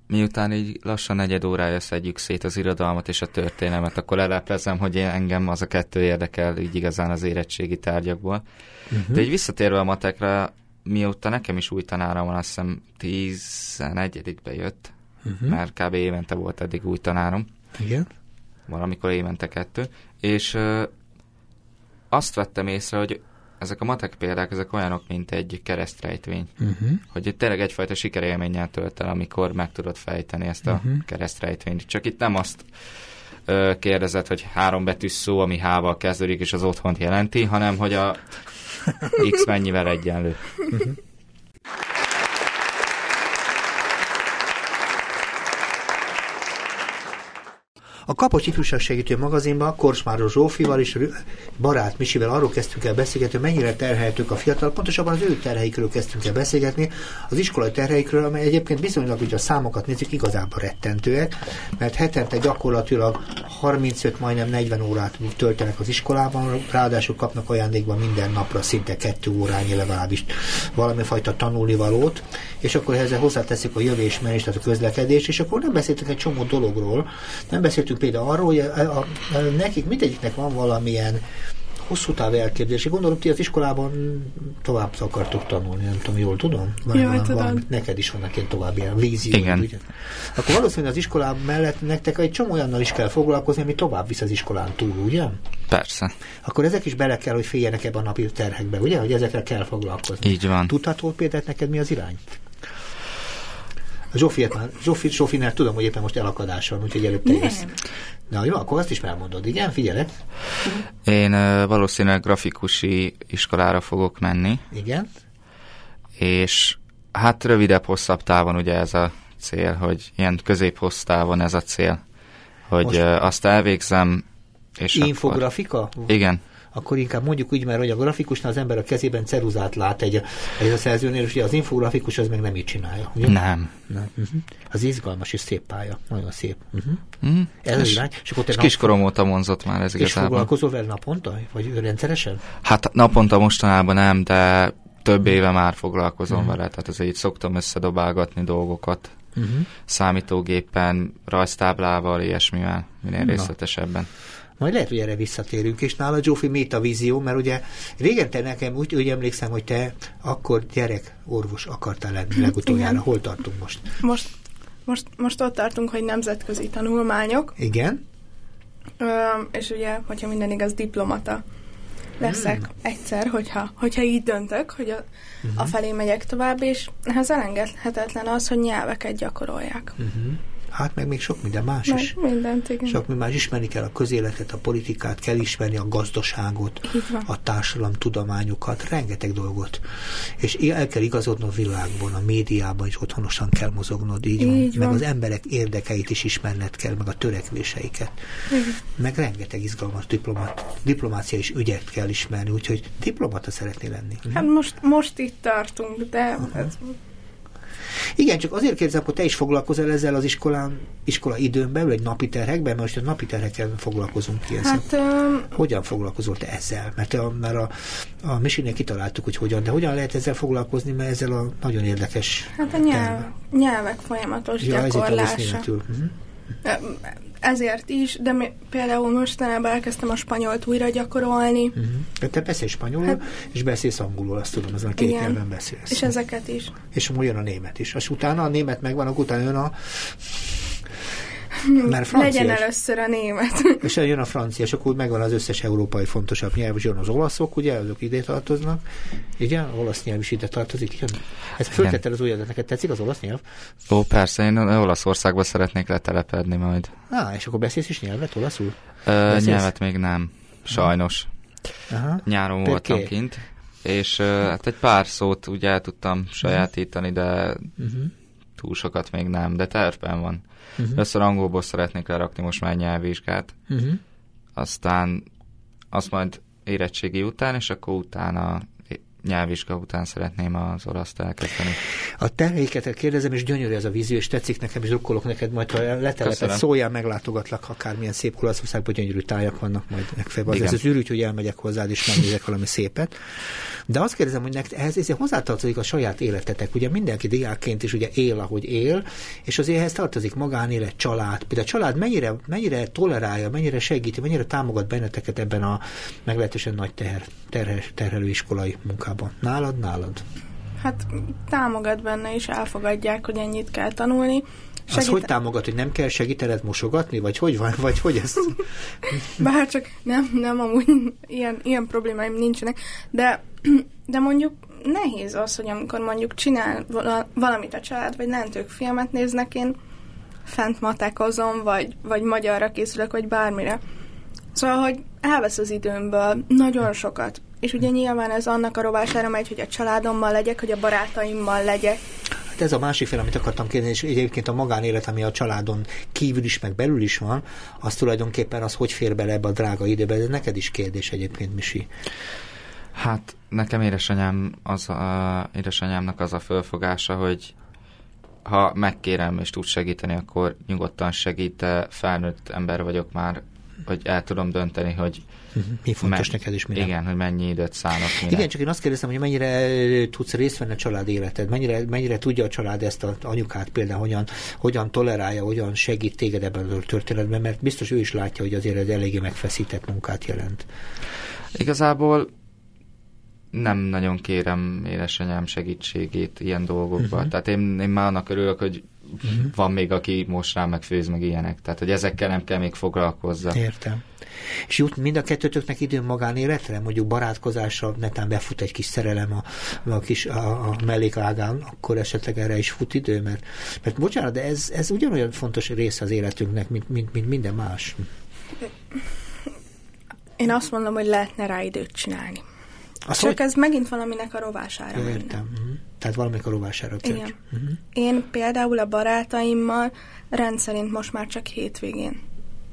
[SPEAKER 2] Miután így lassan negyed órája szedjük szét az irodalmat és a történelmet, akkor leleplezem, hogy én, engem az a kettő érdekel így igazán az érettségi tárgyakból. Uh-huh. De így visszatérve a matekra, mióta nekem is új tanára van, azt hiszem 11-be jött, uh-huh. mert kb. évente volt eddig új tanárom,
[SPEAKER 1] Igen.
[SPEAKER 2] valamikor évente kettő, és ö, azt vettem észre, hogy ezek a matek példák, ezek olyanok, mint egy keresztrejtvény.
[SPEAKER 1] Uh-huh.
[SPEAKER 2] Hogy tényleg egyfajta sikerélménnyel tölt el, amikor meg tudod fejteni ezt a uh-huh. keresztrejtvényt. Csak itt nem azt ö, kérdezed, hogy három betűs szó, ami H-val kezdődik, és az otthont jelenti, hanem hogy a X mennyivel egyenlő.
[SPEAKER 1] A Kapocs Ifjúságsegítő magazinban Korsmáros Zsófival és barát Misivel arról kezdtünk el beszélgetni, hogy mennyire terhelhetők a fiatal, pontosabban az ő terheikről kezdtünk el beszélgetni, az iskolai terheikről, amely egyébként bizonylag, hogy a számokat nézzük, igazából rettentőek, mert hetente gyakorlatilag 35, majdnem 40 órát töltenek az iskolában, ráadásul kapnak ajándékban minden napra szinte kettő órányi legalábbis valami fajta tanulnivalót, és akkor ezzel hozzáteszik a jövésmenést, tehát a közlekedést, és akkor nem beszéltünk egy csomó dologról, nem beszéltünk például arról, hogy a, a, a, nekik mindegyiknek van valamilyen hosszú táv elképzelési. Gondolom, ti az iskolában tovább akartok tanulni, nem tudom, jól tudom? Van,
[SPEAKER 3] Jól
[SPEAKER 1] van,
[SPEAKER 3] tudom.
[SPEAKER 1] Van, neked is vannak ilyen további ilyen víziók,
[SPEAKER 2] Igen.
[SPEAKER 1] ugye? Akkor valószínűleg az iskolában mellett nektek egy csomó olyannal is kell foglalkozni, ami tovább visz az iskolán túl, ugye?
[SPEAKER 2] Persze,
[SPEAKER 1] Akkor ezek is bele kell, hogy féljenek ebbe a napi terhekbe, ugye? Hogy ezekre kell foglalkozni.
[SPEAKER 2] így van.
[SPEAKER 1] Tudható például neked mi az irány? Zsófiát már, Zsófi, Zsófinál tudom, hogy éppen most elakadás van, úgyhogy előbb te jössz. Na jó, akkor azt is elmondod, igen, figyelek.
[SPEAKER 2] Én valószínűleg grafikusi iskolára fogok menni,
[SPEAKER 1] Igen.
[SPEAKER 2] és hát rövidebb, hosszabb távon ugye ez a cél, hogy ilyen közép-hossz távon ez a cél, hogy
[SPEAKER 1] Most-
[SPEAKER 2] azt elvégzem, és akkor...
[SPEAKER 1] Infografika?
[SPEAKER 2] Igen,
[SPEAKER 1] Akkor inkább mondjuk úgy, mert hogy a grafikusnál az ember a kezében ceruzát lát egy, egy a szerzőnél, és ugye az infografikus az meg nem így csinálja. Ugye?
[SPEAKER 2] nem.
[SPEAKER 1] Nem. Uh-huh. Az izgalmas és szép pálya. Nagyon szép. Uh-huh.
[SPEAKER 2] Mm.
[SPEAKER 1] Ez
[SPEAKER 2] és,
[SPEAKER 1] irány. És akkor
[SPEAKER 2] és
[SPEAKER 1] nap-
[SPEAKER 2] kiskorom óta vonzott már ez
[SPEAKER 1] és
[SPEAKER 2] igazából.
[SPEAKER 1] foglalkozol vele naponta? Vagy rendszeresen?
[SPEAKER 2] Hát naponta mostanában nem, de több éve már foglalkozom vele, tehát azért így szoktam összedobálgatni dolgokat
[SPEAKER 1] Uh-huh.
[SPEAKER 2] számítógépen, rajztáblával, ilyesmivel, minél
[SPEAKER 1] Na.
[SPEAKER 2] részletesebben.
[SPEAKER 1] Majd lehet, hogy erre visszatérünk, és nála Zsófi mit a vízió, mert ugye régen te nekem úgy, úgy emlékszem, hogy te akkor gyerek orvos akartál lenni legutoljára.
[SPEAKER 3] Igen.
[SPEAKER 1] Hol tartunk most?
[SPEAKER 3] most, most, most ott tartunk, hogy nemzetközi tanulmányok,
[SPEAKER 1] Igen?
[SPEAKER 3] ö, és ugye, hogyha minden igaz, diplomata leszek
[SPEAKER 1] Hmm.
[SPEAKER 3] egyszer, hogyha, hogyha így döntök, hogy a,
[SPEAKER 1] Mhm.
[SPEAKER 3] a felé megyek tovább, és ez elengedhetetlen az, hogy nyelveket gyakoroljak.
[SPEAKER 1] Uh-huh. Hát meg még sok minden más
[SPEAKER 3] Meg
[SPEAKER 1] is.
[SPEAKER 3] mindent, igen.
[SPEAKER 1] Sok minden más. Ismerni kell a közéletet, a politikát, kell ismerni a gazdaságot, a társadalom tudományokat, rengeteg dolgot. És el kell igazodnod a világban, a médiában is otthonosan kell mozognod, így, van.
[SPEAKER 3] Így
[SPEAKER 1] Meg
[SPEAKER 3] van.
[SPEAKER 1] az emberek érdekeit is ismerned kell, meg a törekvéseiket.
[SPEAKER 3] Igen.
[SPEAKER 1] Meg rengeteg izgalmas diplomát, diplomácia és ügyet kell ismerni, úgyhogy diplomata szeretné lenni.
[SPEAKER 3] Hát most, most itt tartunk, de ez,
[SPEAKER 1] Igen, csak azért kérdezem, hogy te is foglalkozol ezzel az iskolán, iskola időn belül, egy napi terhekben, mert most a napi terheken foglalkozunk ilyen
[SPEAKER 3] Hát ö,
[SPEAKER 1] Hogyan foglalkozol te ezzel? Mert a, már a, a Misinél kitaláltuk, hogy hogyan, de hogyan lehet ezzel foglalkozni, mert ezzel a nagyon érdekes
[SPEAKER 3] hát a nyelv, nyelvek folyamatos
[SPEAKER 1] Ja,
[SPEAKER 3] gyakorlása.
[SPEAKER 1] az németül.
[SPEAKER 3] Ezért is, de mi, például mostanában elkezdtem a spanyolt újra gyakorolni,
[SPEAKER 1] Mhm. De te beszélsz spanyolul,
[SPEAKER 3] Hát-
[SPEAKER 1] és beszélsz angolul, azt tudom, azon a két
[SPEAKER 3] Igen.
[SPEAKER 1] nyelven beszélsz.
[SPEAKER 3] és ezeket is.
[SPEAKER 1] és most jön a német is. És utána a német megvan, akkor utána jön a... [laughs] Mert francia
[SPEAKER 3] Legyen először a német. [laughs]
[SPEAKER 1] És jön a francia, és akkor megvan az összes európai fontosabb nyelv, és jön az olaszok, ugye, azok ide tartoznak. Igen, olasz nyelv is ide tartozik. Igen. Ez föltetted az ujjadat, neked tetszik az olasz nyelv?
[SPEAKER 2] Ó, persze, én Olaszországba szeretnék letelepedni majd.
[SPEAKER 1] Á, és akkor beszélsz is nyelvet olaszul?
[SPEAKER 2] Ö,
[SPEAKER 1] Beszélsz?
[SPEAKER 2] nyelvet még nem, sajnos.
[SPEAKER 1] Aha.
[SPEAKER 2] Nyáron
[SPEAKER 1] Per
[SPEAKER 2] voltam kint, és hát egy pár szót ugye el tudtam sajátítani, de
[SPEAKER 1] Uh-huh.
[SPEAKER 2] Túl sokat még nem, de tervben van.
[SPEAKER 1] Uh-huh.
[SPEAKER 2] Először angolból szeretnék lerakni most már nyelvvizsgát,
[SPEAKER 1] Uh-huh.
[SPEAKER 2] aztán azt majd érettségi után, és akkor utána nyelvvizsga után szeretném az olaszt elkezdeni.
[SPEAKER 1] A terméket kérdezem, és gyönyörű ez a vízió, és tetszik nekem, és drukkolok neked, majd ha leteleped, szóljál, meglátogatlak, akármilyen szép Olaszországban gyönyörű tájak vannak, majd legfeljebb az lesz az ürügy, hogy elmegyek hozzád, és megnézek valami szépet. De azt kérdezem, hogy nektek ehhez ezért hozzátartozik a saját életetek. Ugye mindenki diákként is ugye él, ahogy él, és azért ehhez tartozik magánélet, család. Például a család mennyire, mennyire tolerálja, mennyire segíti, mennyire támogat benneteket ebben a meglehetősen nagy teher, terhes, terhelő iskolai munkában. Nálad, nálad.
[SPEAKER 3] Hát támogat benne, és elfogadják, hogy ennyit kell tanulni.
[SPEAKER 1] Az hogy támogat, hogy nem kell segítened mosogatni, vagy hogy van, vagy hogy ez? [laughs]
[SPEAKER 3] Bár csak nem, nem amúgy ilyen, ilyen problémáim nincsenek, de, de mondjuk nehéz az, hogy amikor mondjuk csinál vala- valamit a család, vagy lentők filmet néznek, én fent matekozom, vagy, vagy magyarra készülök, vagy bármire. Szóval, hogy elvesz az időmből nagyon sokat. És ugye nyilván ez annak a rovására megy, hogy a családommal legyek, hogy a barátaimmal legyek.
[SPEAKER 1] Hát ez a másik fél, amit akartam kérdezni, és egyébként a magánélet, ami a családon kívül is, meg belül is van, az tulajdonképpen az hogy fér bele ebbe a drága időbe, de neked is kérdés egyébként, Misi.
[SPEAKER 2] Hát nekem édesanyám az a, édesanyámnak az a fölfogása, hogy ha megkérem és tud segíteni, akkor nyugodtan segít, de felnőtt ember vagyok már, hogy el tudom dönteni, hogy
[SPEAKER 1] Mi fontos
[SPEAKER 2] me-
[SPEAKER 1] neked is, mire?
[SPEAKER 2] igen, hogy mennyi időt szánok mire.
[SPEAKER 1] Igen, csak én azt kérdeztem, hogy mennyire ö, tudsz részt venni a család életed, mennyire, mennyire tudja a család ezt a anyukát például, hogyan, hogyan tolerálja, hogyan segít téged ebben a történetben, mert biztos ő is látja, hogy azért ez eléggé megfeszített munkát jelent.
[SPEAKER 2] Igazából nem nagyon kérem édesanyám segítségét ilyen dolgokban.
[SPEAKER 1] Mhm.
[SPEAKER 2] Uh-huh. Tehát én, én már annak örülök, hogy uh-huh. van még, aki most rám meg főz, meg ilyenek. Tehát, hogy ezekkel nem kell még foglalkozza.
[SPEAKER 1] Értem. És jut mind a kettőtöknek időn magánéletre? Mondjuk barátkozásra, netán befut egy kis szerelem a, a, kis, a, a mellékágán, akkor esetleg erre is fut idő, mert, mert bocsánat, de ez, ez ugyanolyan fontos része az életünknek, mint, mint, mint minden más.
[SPEAKER 3] Én azt mondom, hogy lehetne rá időt csinálni.
[SPEAKER 1] Azt
[SPEAKER 3] Csak
[SPEAKER 1] hogy...
[SPEAKER 3] ez megint valami a rovására menne.
[SPEAKER 1] értem. Uh-huh. Tehát valamikor rovására kell.
[SPEAKER 3] Igen.
[SPEAKER 1] Uh-huh.
[SPEAKER 3] Én például a barátaimmal rendszerint most már csak hétvégén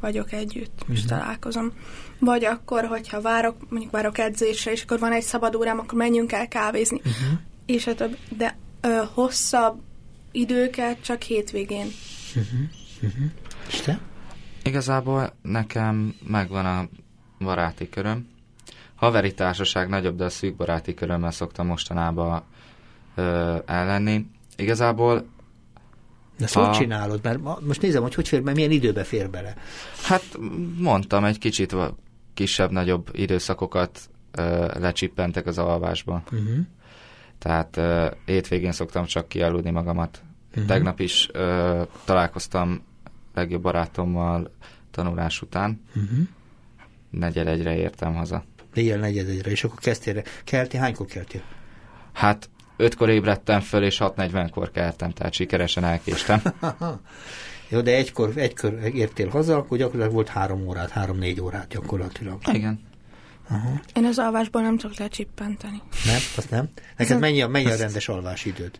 [SPEAKER 3] vagyok együtt, és találkozom. Vagy akkor, hogyha várok, mondjuk várok edzésre, és akkor van egy szabad órám, akkor menjünk el kávézni.
[SPEAKER 1] Uh-huh.
[SPEAKER 3] És a többi. De ö, hosszabb időket csak hétvégén.
[SPEAKER 1] És te?
[SPEAKER 2] Igazából nekem megvan a baráti köröm. Haveri társaság nagyobb, de a szűk baráti körömmel szoktam mostanában ö, ellenni. Igazából,
[SPEAKER 1] De ezt hogy
[SPEAKER 2] Ha-
[SPEAKER 1] csinálod? Mert most nézem, hogy hogy fér, mert milyen időbe fér bele.
[SPEAKER 2] hát mondtam, egy kicsit kisebb-nagyobb időszakokat ö, lecsippentek az alvásban.
[SPEAKER 1] Uh-huh.
[SPEAKER 2] Tehát ö, hétvégén szoktam csak kialudni magamat.
[SPEAKER 1] Mhm.
[SPEAKER 2] Tegnap is ö, találkoztam legjobb barátommal tanulás után.
[SPEAKER 1] Uh-huh.
[SPEAKER 2] Negyed egyre értem haza.
[SPEAKER 1] Éjjel negyedegyre, és akkor kezdtél. Keltél? Hánykor keltél?
[SPEAKER 2] Hát ötkor ébredtem föl, és 6.40-kor keltem, tehát sikeresen elkéstem. [laughs]
[SPEAKER 1] Jó, de egykor, egykor értél haza, akkor gyakorlatilag volt három órát, három-négy órát gyakorlatilag.
[SPEAKER 2] Igen.
[SPEAKER 1] Aha.
[SPEAKER 3] Én az alvásból nem tudok lecsippenteni.
[SPEAKER 1] Nem? Azt nem? Neked mennyi a, mennyi a rendes alvási időd?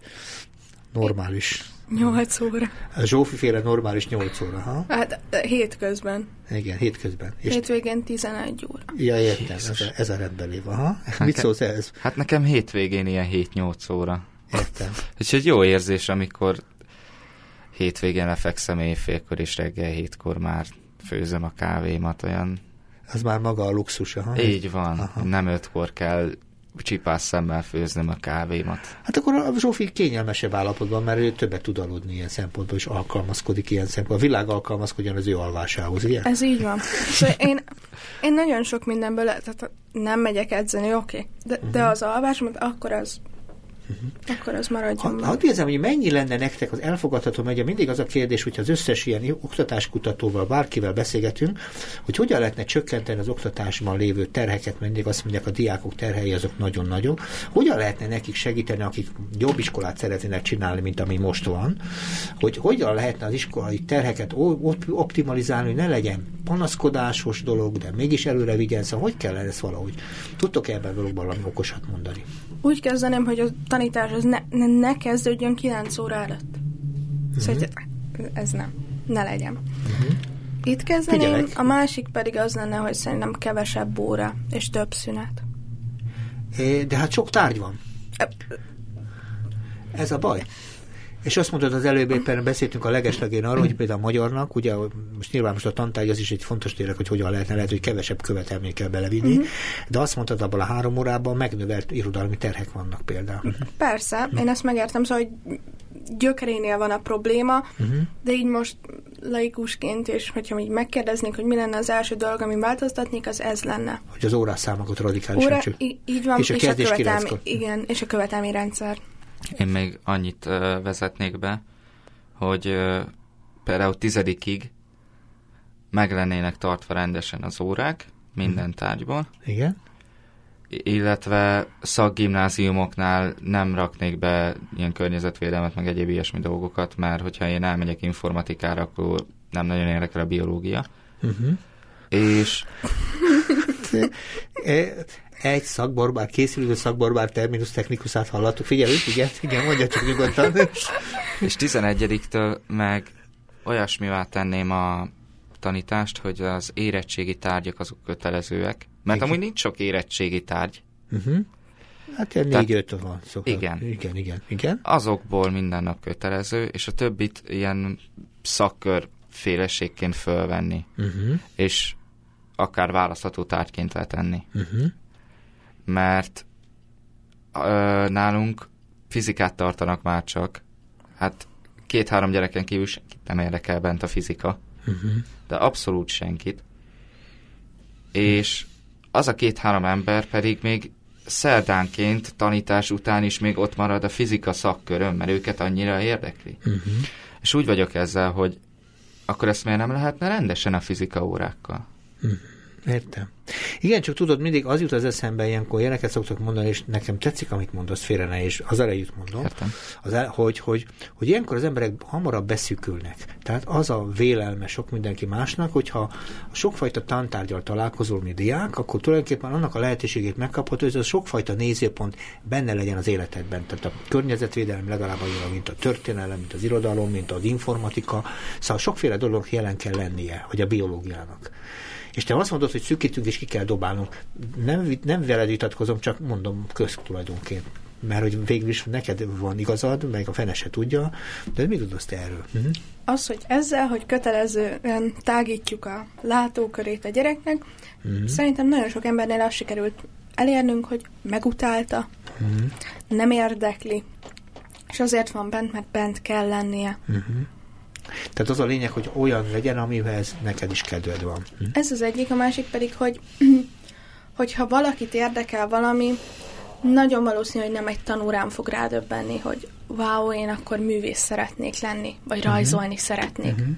[SPEAKER 1] Normális.
[SPEAKER 3] Nyolc óra.
[SPEAKER 1] A Zsófi féle normális 8 óra, ha?
[SPEAKER 3] Hát hétközben.
[SPEAKER 1] Igen, hétközben. És
[SPEAKER 3] Hétvégén 11 óra.
[SPEAKER 1] Ja, értem, ez a, ez a rendben lév, aha. Mit szólsz ez?
[SPEAKER 2] Hát nekem hétvégén ilyen 7-8 óra.
[SPEAKER 1] Értem.
[SPEAKER 2] És egy jó érzés, amikor hétvégén lefekszem éjfélkor, és reggel hétkor már főzöm a kávémat, olyan...
[SPEAKER 1] Az már maga a luxus, aha.
[SPEAKER 2] Így van, aha. nem ötkor kell csipás szemmel főznöm a kávémat.
[SPEAKER 1] Hát akkor a Zsófi kényelmesebb állapotban, mert ő többet tud aludni ilyen szempontból, és alkalmazkodik ilyen szempontból. A világ alkalmazkodjon az ő alvásához, ugye?
[SPEAKER 3] Ez így van. Szóval én, én nagyon sok mindenből, tehát nem megyek edzeni, oké, okay. de, uh-huh. de mhm. az alvásomat akkor az Uh-huh. Akkor az maradjon
[SPEAKER 1] ha, Hadd érzem, hogy mennyi lenne nektek az elfogadható megye, mindig az a kérdés, hogyha az összes ilyen oktatáskutatóval, bárkivel beszélgetünk, hogy hogyan lehetne csökkenteni az oktatásban lévő terheket, mindig azt mondják, a diákok terhei azok nagyon nagyok, hogyan lehetne nekik segíteni, akik jobb iskolát szeretnének csinálni, mint ami most van, hogy hogyan lehetne az iskolai terheket optimalizálni, hogy ne legyen panaszkodásos dolog, de mégis előre vigyen, szóval hogy kell ezt valahogy? Tudtok ebben valami okosat mondani?
[SPEAKER 3] Úgy kezdeném, hogy a tanítás az ne, ne, ne kezdődjön 9 óra előtt. Uh-huh. Szóval ez nem. Ne legyen. Uh-huh. Itt kezdeném, Figyelek. a másik pedig az lenne, hogy szerintem kevesebb óra és több szünet.
[SPEAKER 1] É, de hát sok tárgy van. Ez a baj. És azt mondod, az előbb éppen beszéltünk a legeslegén arról, hogy például a magyarnak, ugye most nyilván most a tantárgy az is egy fontos tényleg, hogy hogyan lehetne, lehet, hogy kevesebb követelmény kell belevinni, uh-huh. de azt mondtad, abban a három órában megnövelt irodalmi terhek vannak például. Uh-huh.
[SPEAKER 3] Persze, uh-huh. én ezt megértem, szóval, hogy gyökerénél van a probléma, uh-huh. de így most laikusként, és hogyha így megkérdeznék, hogy mi lenne az első dolog, ami változtatnék, az ez lenne.
[SPEAKER 1] Hogy az órásszámokat radikálisan
[SPEAKER 3] Óra, így van, és a, és a követelmi, igen, és a követelmi rendszer.
[SPEAKER 2] Én még annyit vezetnék be, hogy például tizedikig meg lennének tartva rendesen az órák minden tárgyból.
[SPEAKER 1] Igen.
[SPEAKER 2] Illetve szakgimnáziumoknál nem raknék be ilyen környezetvédelmet, meg egyéb ilyesmi dolgokat, mert hogyha én elmegyek informatikára, akkor nem nagyon érdekel a biológia. Uh-huh. És [laughs]
[SPEAKER 1] egy szakbarbár, készülő szakbarbár terminus technikusát hallottuk. Figyelj, igen, igen, mondja csak nyugodtan. [laughs]
[SPEAKER 2] És 11-től meg olyasmivá tenném a tanítást, hogy az érettségi tárgyak azok kötelezőek. Mert igen. amúgy nincs sok érettségi tárgy. Uh-huh.
[SPEAKER 1] Hát ilyen négy-öt van.
[SPEAKER 2] Szóval. Igen.
[SPEAKER 1] Igen, igen, igen.
[SPEAKER 2] Azokból minden nap kötelező, és a többit ilyen szakkör féleségként fölvenni. Uh-huh. És akár választható tárgyként letenni. Uh-huh mert ö, nálunk fizikát tartanak már csak. Hát két-három gyereken kívül senkit nem érdekel bent a fizika. Uh-huh. De abszolút senkit. És az a két-három ember pedig még szerdánként tanítás után is még ott marad a fizika szakkörön, mert őket annyira érdekli. Uh-huh. És úgy vagyok ezzel, hogy akkor ezt miért nem lehetne rendesen a fizika órákkal?
[SPEAKER 1] Uh-huh. Értem. Igen, csak tudod, mindig az jut az eszembe, ilyenkor ilyeneket szoktak mondani, és nekem tetszik, amit mondasz, félre ne, és az elejét mondom, az el, hogy, hogy, hogy ilyenkor az emberek hamarabb beszűkülnek. Tehát az a vélelme sok mindenki másnak, hogyha a sokfajta tantárgyal találkozol, mi diák, akkor tulajdonképpen annak a lehetőségét megkapod, hogy az a sokfajta nézőpont benne legyen az életedben. Tehát a környezetvédelem legalább olyan, mint a történelem, mint az irodalom, mint az informatika. Szóval sokféle dolog jelen kell lennie, hogy a biológiának. És te azt mondod, hogy szűkítünk és ki kell dobálnunk. Nem, nem veled vitatkozom, csak mondom köztulajdonként. Mert hogy végül is neked van igazad, meg a fene se tudja, de mit tudsz te erről? Uh-huh.
[SPEAKER 3] Az, hogy ezzel, hogy kötelezően tágítjuk a látókörét a gyereknek, uh-huh. szerintem nagyon sok embernél azt sikerült elérnünk, hogy megutálta, uh-huh. nem érdekli, és azért van bent, mert bent kell lennie. Uh-huh.
[SPEAKER 1] Tehát az a lényeg, hogy olyan legyen, amihez neked is kedved van. Hm?
[SPEAKER 3] Ez az egyik, a másik pedig, hogy [clears throat] hogyha valakit érdekel valami, nagyon valószínű, hogy nem egy tanórán fog rádöbbenni, hogy wow, én akkor művész szeretnék lenni, vagy uh-huh. rajzolni szeretnék. Uh-huh.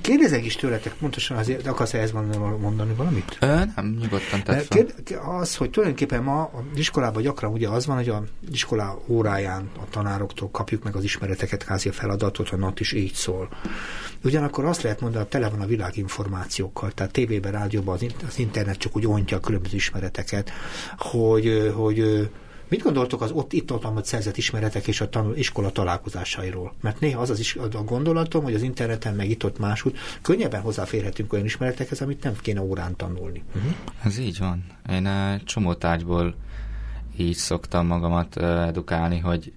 [SPEAKER 1] Kérdezek is tőletek, pontosan azért akarsz ehhez mondani valamit?
[SPEAKER 2] Ö, nem, nyugodtan tett
[SPEAKER 1] Az, hogy tulajdonképpen ma a iskolában gyakran ugye az van, hogy a iskola óráján a tanároktól kapjuk meg az ismereteket, kázi a feladatot, a nat is így szól. Ugyanakkor azt lehet mondani, hogy tele van a világ információkkal, tehát tévében, rádióban az internet csak úgy ontja a különböző ismereteket, hogy, hogy Mit gondoltok az ott itt ott szerzett ismeretek és a tanul, iskola találkozásairól? Mert néha az, az is a gondolatom, hogy az interneten meg itt ott máshogy könnyebben hozzáférhetünk olyan ismeretekhez, amit nem kéne órán tanulni. Uh-huh.
[SPEAKER 2] Ez így van. Én egy csomó tárgyból így szoktam magamat uh, edukálni, hogy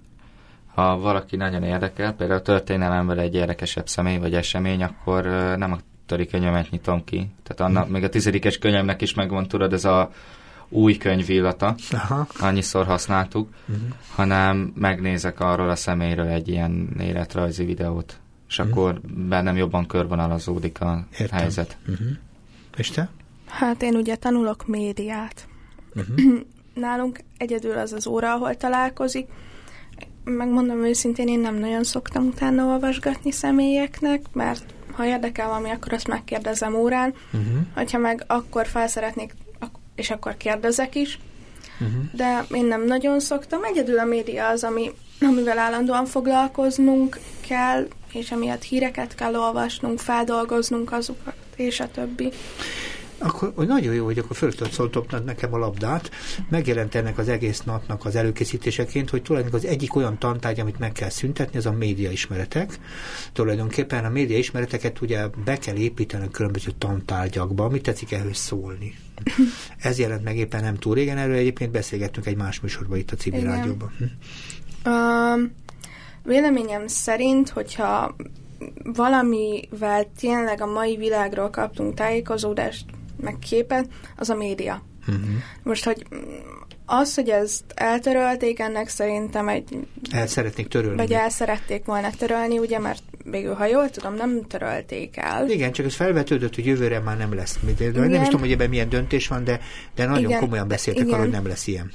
[SPEAKER 2] ha valaki nagyon érdekel, például a történelemben egy érdekesebb személy vagy esemény, akkor uh, nem a könyvemet nyitom ki. Tehát annak, mm. még a tizedikes könyvemnek is megvan, tudod, ez a új könyvillata, Aha. annyiszor használtuk, uh-huh. hanem megnézek arról a személyről egy ilyen életrajzi videót, és uh-huh. akkor bennem jobban körvonalazódik a Értem. helyzet.
[SPEAKER 1] Uh-huh. És te?
[SPEAKER 3] Hát én ugye tanulok médiát. Uh-huh. [clears throat] Nálunk egyedül az az óra, ahol találkozik. Megmondom őszintén, én nem nagyon szoktam utána olvasgatni személyeknek, mert ha érdekel valami, akkor azt megkérdezem órán. Uh-huh. Hogyha meg akkor felszeretnék és akkor kérdezek is, uh-huh. de én nem nagyon szoktam. Egyedül a média az, ami, amivel állandóan foglalkoznunk kell, és emiatt híreket kell olvasnunk, feldolgoznunk azokat, és a többi
[SPEAKER 1] akkor hogy nagyon jó, hogy akkor föl tudod nekem a labdát. Megjelent ennek az egész napnak az előkészítéseként, hogy tulajdonképpen az egyik olyan tantárgy, amit meg kell szüntetni, ez a média ismeretek. Tulajdonképpen a média ismereteket ugye be kell építeni a különböző tantárgyakba. Mit tetszik ehhez szólni? [laughs] Ez jelent meg éppen nem túl régen, erről egyébként beszélgettünk egy más műsorban itt a civil rádióban. Hm.
[SPEAKER 3] Uh, véleményem szerint, hogyha valamivel tényleg a mai világról kaptunk tájékozódást, meg képet, az a média. Uh-huh. Most, hogy az, hogy ezt eltörölték, ennek szerintem egy...
[SPEAKER 1] El szeretnék törölni.
[SPEAKER 3] Vagy el szerették volna törölni, ugye, mert végül, ha jól tudom, nem törölték el.
[SPEAKER 1] Igen, csak ez felvetődött, hogy jövőre már nem lesz. De nem is tudom, hogy ebben milyen döntés van, de, de nagyon Igen. komolyan beszéltek arról, hogy nem lesz ilyen.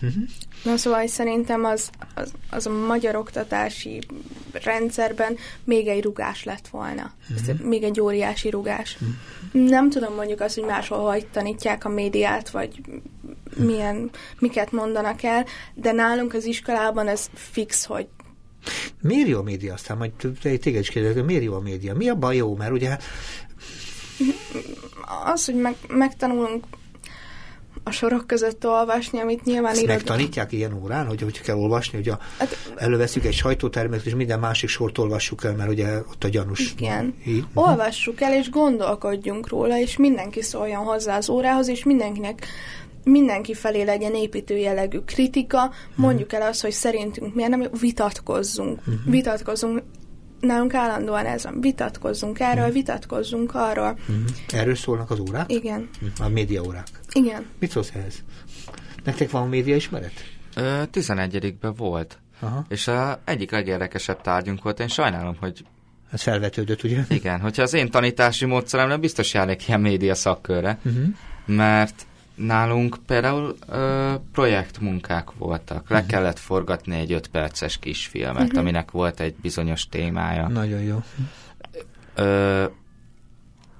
[SPEAKER 3] Na szóval szerintem az, az, az a magyar oktatási rendszerben még egy rugás lett volna. Uh-huh. még egy óriási rugás. Uh-huh. Nem tudom mondjuk azt, hogy máshol hogy tanítják a médiát, vagy milyen, miket mondanak el, de nálunk az iskolában ez fix, hogy
[SPEAKER 1] Miért jó a média? Aztán majd téged is kérdezem, miért jó a média? Mi abban jó? Mert ugye...
[SPEAKER 3] Az, hogy meg, megtanulunk a sorok között olvasni, amit nyilván
[SPEAKER 1] Ezt írod... megtanítják ilyen órán, hogy hogy kell olvasni, hogy a, hát, előveszünk egy sajtótermet, és minden másik sort olvassuk el, mert ugye ott a gyanús.
[SPEAKER 3] Igen. Így. Olvassuk el, és gondolkodjunk róla, és mindenki szóljon hozzá az órához, és mindenkinek mindenki felé legyen építő jellegű kritika, mondjuk el azt, hogy szerintünk miért nem, vitatkozzunk. Uh-huh. Vitatkozzunk, nálunk állandóan ez van, vitatkozzunk erről, uh-huh. vitatkozzunk arról. Uh-huh.
[SPEAKER 1] Erről szólnak az órák?
[SPEAKER 3] Igen.
[SPEAKER 1] Uh-huh. A média órák?
[SPEAKER 3] Igen.
[SPEAKER 1] Mit szólsz ehhez? Nektek van média ismeret?
[SPEAKER 2] Ö, 11-ben volt. Aha. És a egyik legérdekesebb tárgyunk volt, én sajnálom, hogy
[SPEAKER 1] ez felvetődött, ugye?
[SPEAKER 2] Igen, hogyha az én tanítási módszeremre biztos járnék ilyen média szakkörre, uh-huh. mert Nálunk például ö, projektmunkák voltak. Le uh-huh. kellett forgatni egy öt perces kisfilmet, uh-huh. aminek volt egy bizonyos témája.
[SPEAKER 1] Nagyon jó.
[SPEAKER 2] Ö,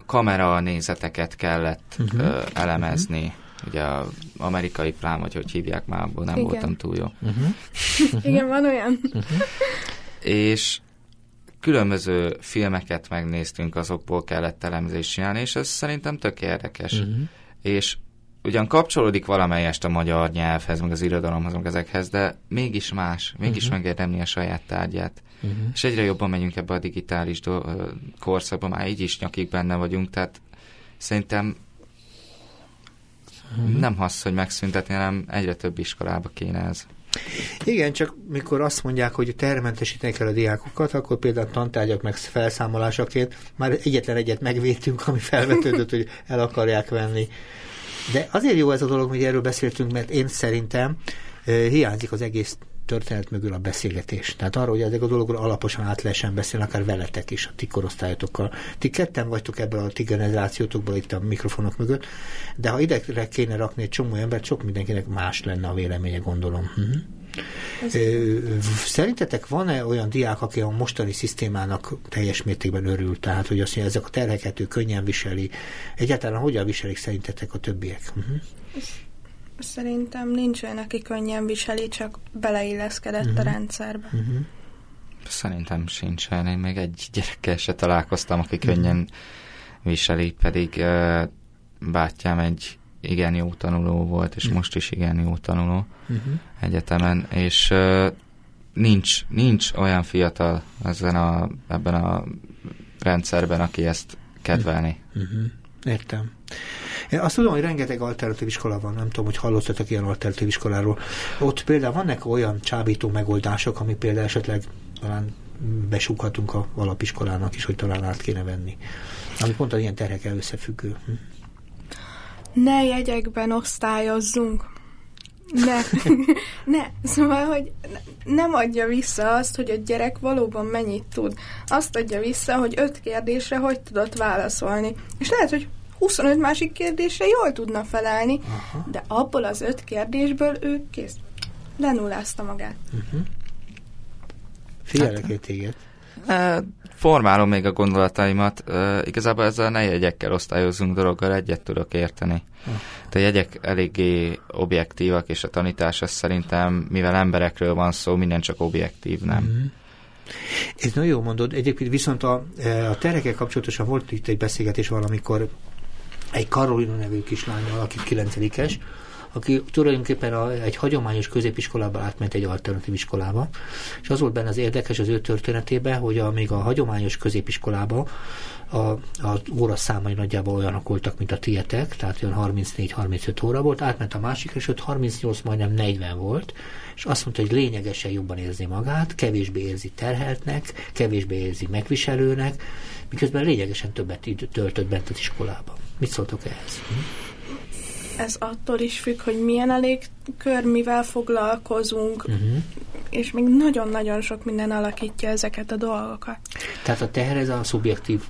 [SPEAKER 2] kamera nézeteket kellett uh-huh. ö, elemezni. Uh-huh. Ugye az amerikai plán, vagy hogy hívják már, abból nem Igen. voltam túl jó.
[SPEAKER 3] Uh-huh. Igen, van olyan. Uh-huh.
[SPEAKER 2] És különböző filmeket megnéztünk, azokból kellett elemzést csinálni, és ez szerintem tök érdekes. Uh-huh. És ugyan kapcsolódik valamelyest a magyar nyelvhez, meg az irodalomhoz, meg ezekhez, de mégis más, mégis uh-huh. megérdemli a saját tárgyát. Uh-huh. És egyre jobban megyünk ebbe a digitális do- korszakba, már így is nyakig benne vagyunk, tehát szerintem uh-huh. nem hasz, hogy megszüntetni, hanem egyre több iskolába kéne ez.
[SPEAKER 1] Igen, csak mikor azt mondják, hogy termentesíteni kell a diákokat, akkor például tantárgyak meg felszámolásaként már egyetlen egyet megvédtünk, ami felvetődött, hogy el akarják venni. De azért jó ez a dolog, hogy erről beszéltünk, mert én szerintem hiányzik az egész történet mögül a beszélgetés. Tehát arról, hogy ezek a dologról alaposan át lehessen beszélni, akár veletek is, a ti korosztályotokkal. Ti ketten vagytok ebből a ti generációtokból itt a mikrofonok mögött, de ha ide kéne rakni egy csomó embert, sok mindenkinek más lenne a véleménye, gondolom. Uh-huh. Szerintetek van-e olyan diák, aki a mostani szisztémának teljes mértékben örül? Tehát, hogy azt mondja, ezek a terheket ő könnyen viseli. Egyáltalán hogyan viselik szerintetek a többiek? Uh-huh.
[SPEAKER 3] Szerintem nincs olyan, aki könnyen viseli, csak beleilleszkedett uh-huh. a mhm. rendszerbe. Uh-huh.
[SPEAKER 2] Szerintem sincsen. Én még egy gyerekkel se találkoztam, aki könnyen uh-huh. viseli, pedig uh, bátyám egy igen jó tanuló volt, és uh-huh. most is igen jó tanuló uh-huh. egyetemen, és uh, nincs, nincs olyan fiatal ezen a, ebben a rendszerben, aki ezt kedvelni. Uh-huh.
[SPEAKER 1] Értem. Én azt tudom, hogy rengeteg alternatív iskola van, nem tudom, hogy hallottatok ilyen alternatív iskoláról. Ott például vannak olyan csábító megoldások, ami például esetleg talán besúghatunk a alapiskolának is, hogy talán át kéne venni. Ami pont az ilyen terhekkel összefüggő.
[SPEAKER 3] Ne jegyekben osztályozzunk. Ne. [laughs] ne. Szóval, hogy nem adja vissza azt, hogy a gyerek valóban mennyit tud. Azt adja vissza, hogy öt kérdésre hogy tudott válaszolni. És lehet, hogy 25 másik kérdésre jól tudna felelni, Aha. de abból az öt kérdésből ő kész. Lenullázta magát. Uh-huh.
[SPEAKER 1] Figyelek hát, téged.
[SPEAKER 2] Formálom még a gondolataimat. Igazából ezzel a ne jegyekkel osztályozunk dologgal egyet tudok érteni. De a jegyek eléggé objektívak, és a tanítás az szerintem, mivel emberekről van szó, minden csak objektív, nem? Mm-hmm.
[SPEAKER 1] Ez nagyon jó mondod. Egyébként viszont a, a terekkel kapcsolatosan volt itt egy beszélgetés valamikor egy Karolina nevű kislányjal, aki kilencedikes, aki tulajdonképpen a, egy hagyományos középiskolába átment egy alternatív iskolába, és az volt benne az érdekes az ő történetében, hogy a, még a hagyományos középiskolába a, a óra számai nagyjából olyanok voltak, mint a tietek, tehát olyan 34-35 óra volt, átment a másikra, és ott 38, majdnem 40 volt, és azt mondta, hogy lényegesen jobban érzi magát, kevésbé érzi terheltnek, kevésbé érzi megviselőnek, miközben lényegesen többet időt töltött bent az iskolában. Mit szóltok ehhez? Hm?
[SPEAKER 3] Ez attól is függ, hogy milyen elég kör, mivel foglalkozunk, uh-huh. és még nagyon-nagyon sok minden alakítja ezeket a dolgokat.
[SPEAKER 1] Tehát a teher ez a szubjektív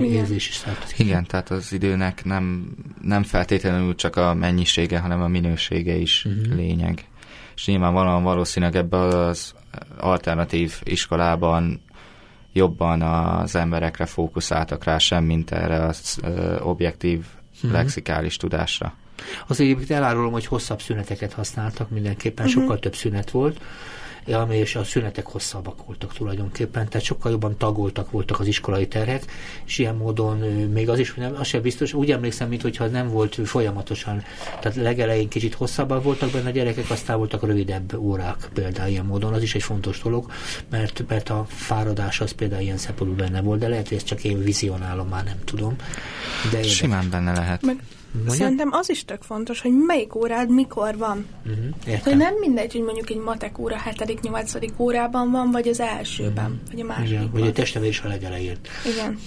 [SPEAKER 1] érzés is tartozik.
[SPEAKER 2] Igen, tehát az időnek nem, nem feltétlenül csak a mennyisége, hanem a minősége is uh-huh. lényeg. És nyilvánvalóan valószínűleg ebben az alternatív iskolában jobban az emberekre fókuszáltak rá, sem mint erre az ö, objektív uh-huh. lexikális tudásra.
[SPEAKER 1] Az egyébként elárulom, hogy hosszabb szüneteket használtak, mindenképpen uh-huh. sokkal több szünet volt, és a szünetek hosszabbak voltak tulajdonképpen, tehát sokkal jobban tagoltak voltak az iskolai terhek, és ilyen módon még az is, hogy nem, az sem biztos, úgy emlékszem, mintha nem volt folyamatosan, tehát legelején kicsit hosszabbak voltak benne a gyerekek, aztán voltak rövidebb órák például ilyen módon, az is egy fontos dolog, mert, mert a fáradás az például ilyen szempontból benne volt, de lehet, hogy ezt csak én vizionálom, már nem tudom.
[SPEAKER 2] De Simán benne lehet. Meg
[SPEAKER 3] Mondja? Szerintem az is tök fontos, hogy melyik órád mikor van. Uh-huh, hogy nem mindegy, hogy mondjuk egy matek óra 7.-8. órában van, vagy az elsőben, uh-huh. vagy a másodikban.
[SPEAKER 1] vagy a testnevelés a legelején.
[SPEAKER 3] Igen.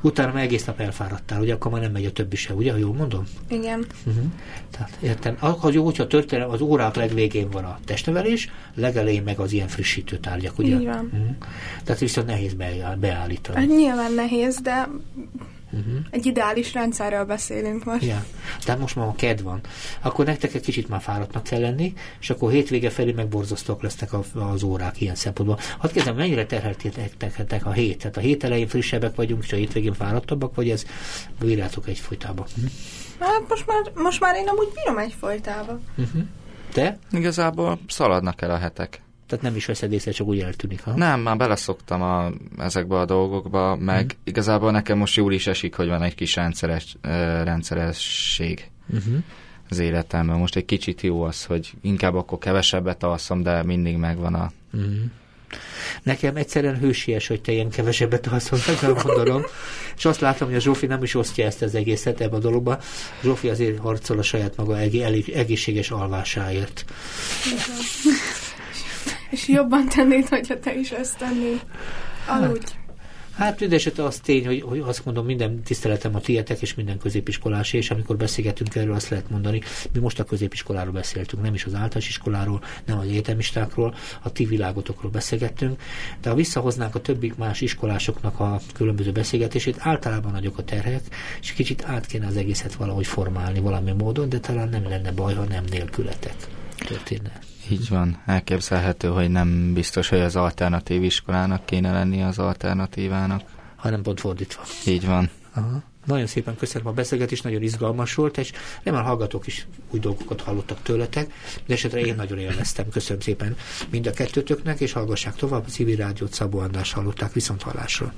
[SPEAKER 1] Utána meg egész nap elfáradtál, ugye akkor már nem megy a többi se, ugye, jól mondom?
[SPEAKER 3] Igen. Uh-huh.
[SPEAKER 1] Tehát értem, akkor jó, hogyha történet, az órák legvégén van a testnevelés, legelején meg az ilyen frissítő tárgyak, ugye?
[SPEAKER 3] Így van. Uh-huh.
[SPEAKER 1] Tehát viszont nehéz beállítani.
[SPEAKER 3] Hát nyilván nehéz, de Uh-huh. Egy ideális rendszerről beszélünk most.
[SPEAKER 1] Ja. Tehát most már a kedv van. Akkor nektek egy kicsit már fáradtnak kell lenni, és akkor hétvége felé megborzasztóak lesznek az órák ilyen szempontból. Hadd kezdem, mennyire terheltétek a hét? Tehát a hét elején frissebbek vagyunk, és a hétvégén fáradtabbak, vagy ez bírjátok egyfolytában? Hm?
[SPEAKER 3] Hát most már, most már én amúgy bírom egyfolytában. Uh-huh.
[SPEAKER 1] Te?
[SPEAKER 2] Igazából szaladnak el a hetek.
[SPEAKER 1] Tehát nem is veszed észre, csak úgy eltűnik. Ha?
[SPEAKER 2] Nem, már beleszoktam a, ezekbe a dolgokba, meg mm. igazából nekem most jól is esik, hogy van egy kis rendszeres, uh, rendszeresség uh-huh. az életemben. Most egy kicsit jó az, hogy inkább akkor kevesebbet alszom, de mindig megvan a... Uh-huh.
[SPEAKER 1] Nekem egyszerűen hősies, hogy te ilyen kevesebbet alszol, [laughs] meg gondolom. És azt látom, hogy a Zsófi nem is osztja ezt az egészet ebbe a dologba. Zsófi azért harcol a saját maga egészséges alvásáért.
[SPEAKER 3] És jobban tennéd, hogyha te is ezt tennéd. Aludj. Hát.
[SPEAKER 1] Hát mindesetre az tény, hogy, hogy azt mondom, minden tiszteletem a tietek és minden középiskolás, és amikor beszélgetünk erről, azt lehet mondani, mi most a középiskoláról beszéltünk, nem is az általános iskoláról, nem az egyetemistákról, a ti világotokról beszélgettünk, de ha visszahoznánk a többi más iskolásoknak a különböző beszélgetését, általában nagyok a terhek, és kicsit át kéne az egészet valahogy formálni valami módon, de talán nem lenne baj, ha nem nélkületek történne.
[SPEAKER 2] Így van, elképzelhető, hogy nem biztos, hogy az alternatív iskolának kéne lenni az alternatívának.
[SPEAKER 1] Hanem pont fordítva.
[SPEAKER 2] Így van.
[SPEAKER 1] Aha. Nagyon szépen köszönöm a beszélgetés, nagyon izgalmas volt, és remélem hallgatók is új dolgokat hallottak tőletek, de esetre én nagyon élveztem. Köszönöm szépen mind a kettőtöknek, és hallgassák tovább a civil rádiót Szabó András hallották viszont hallásról.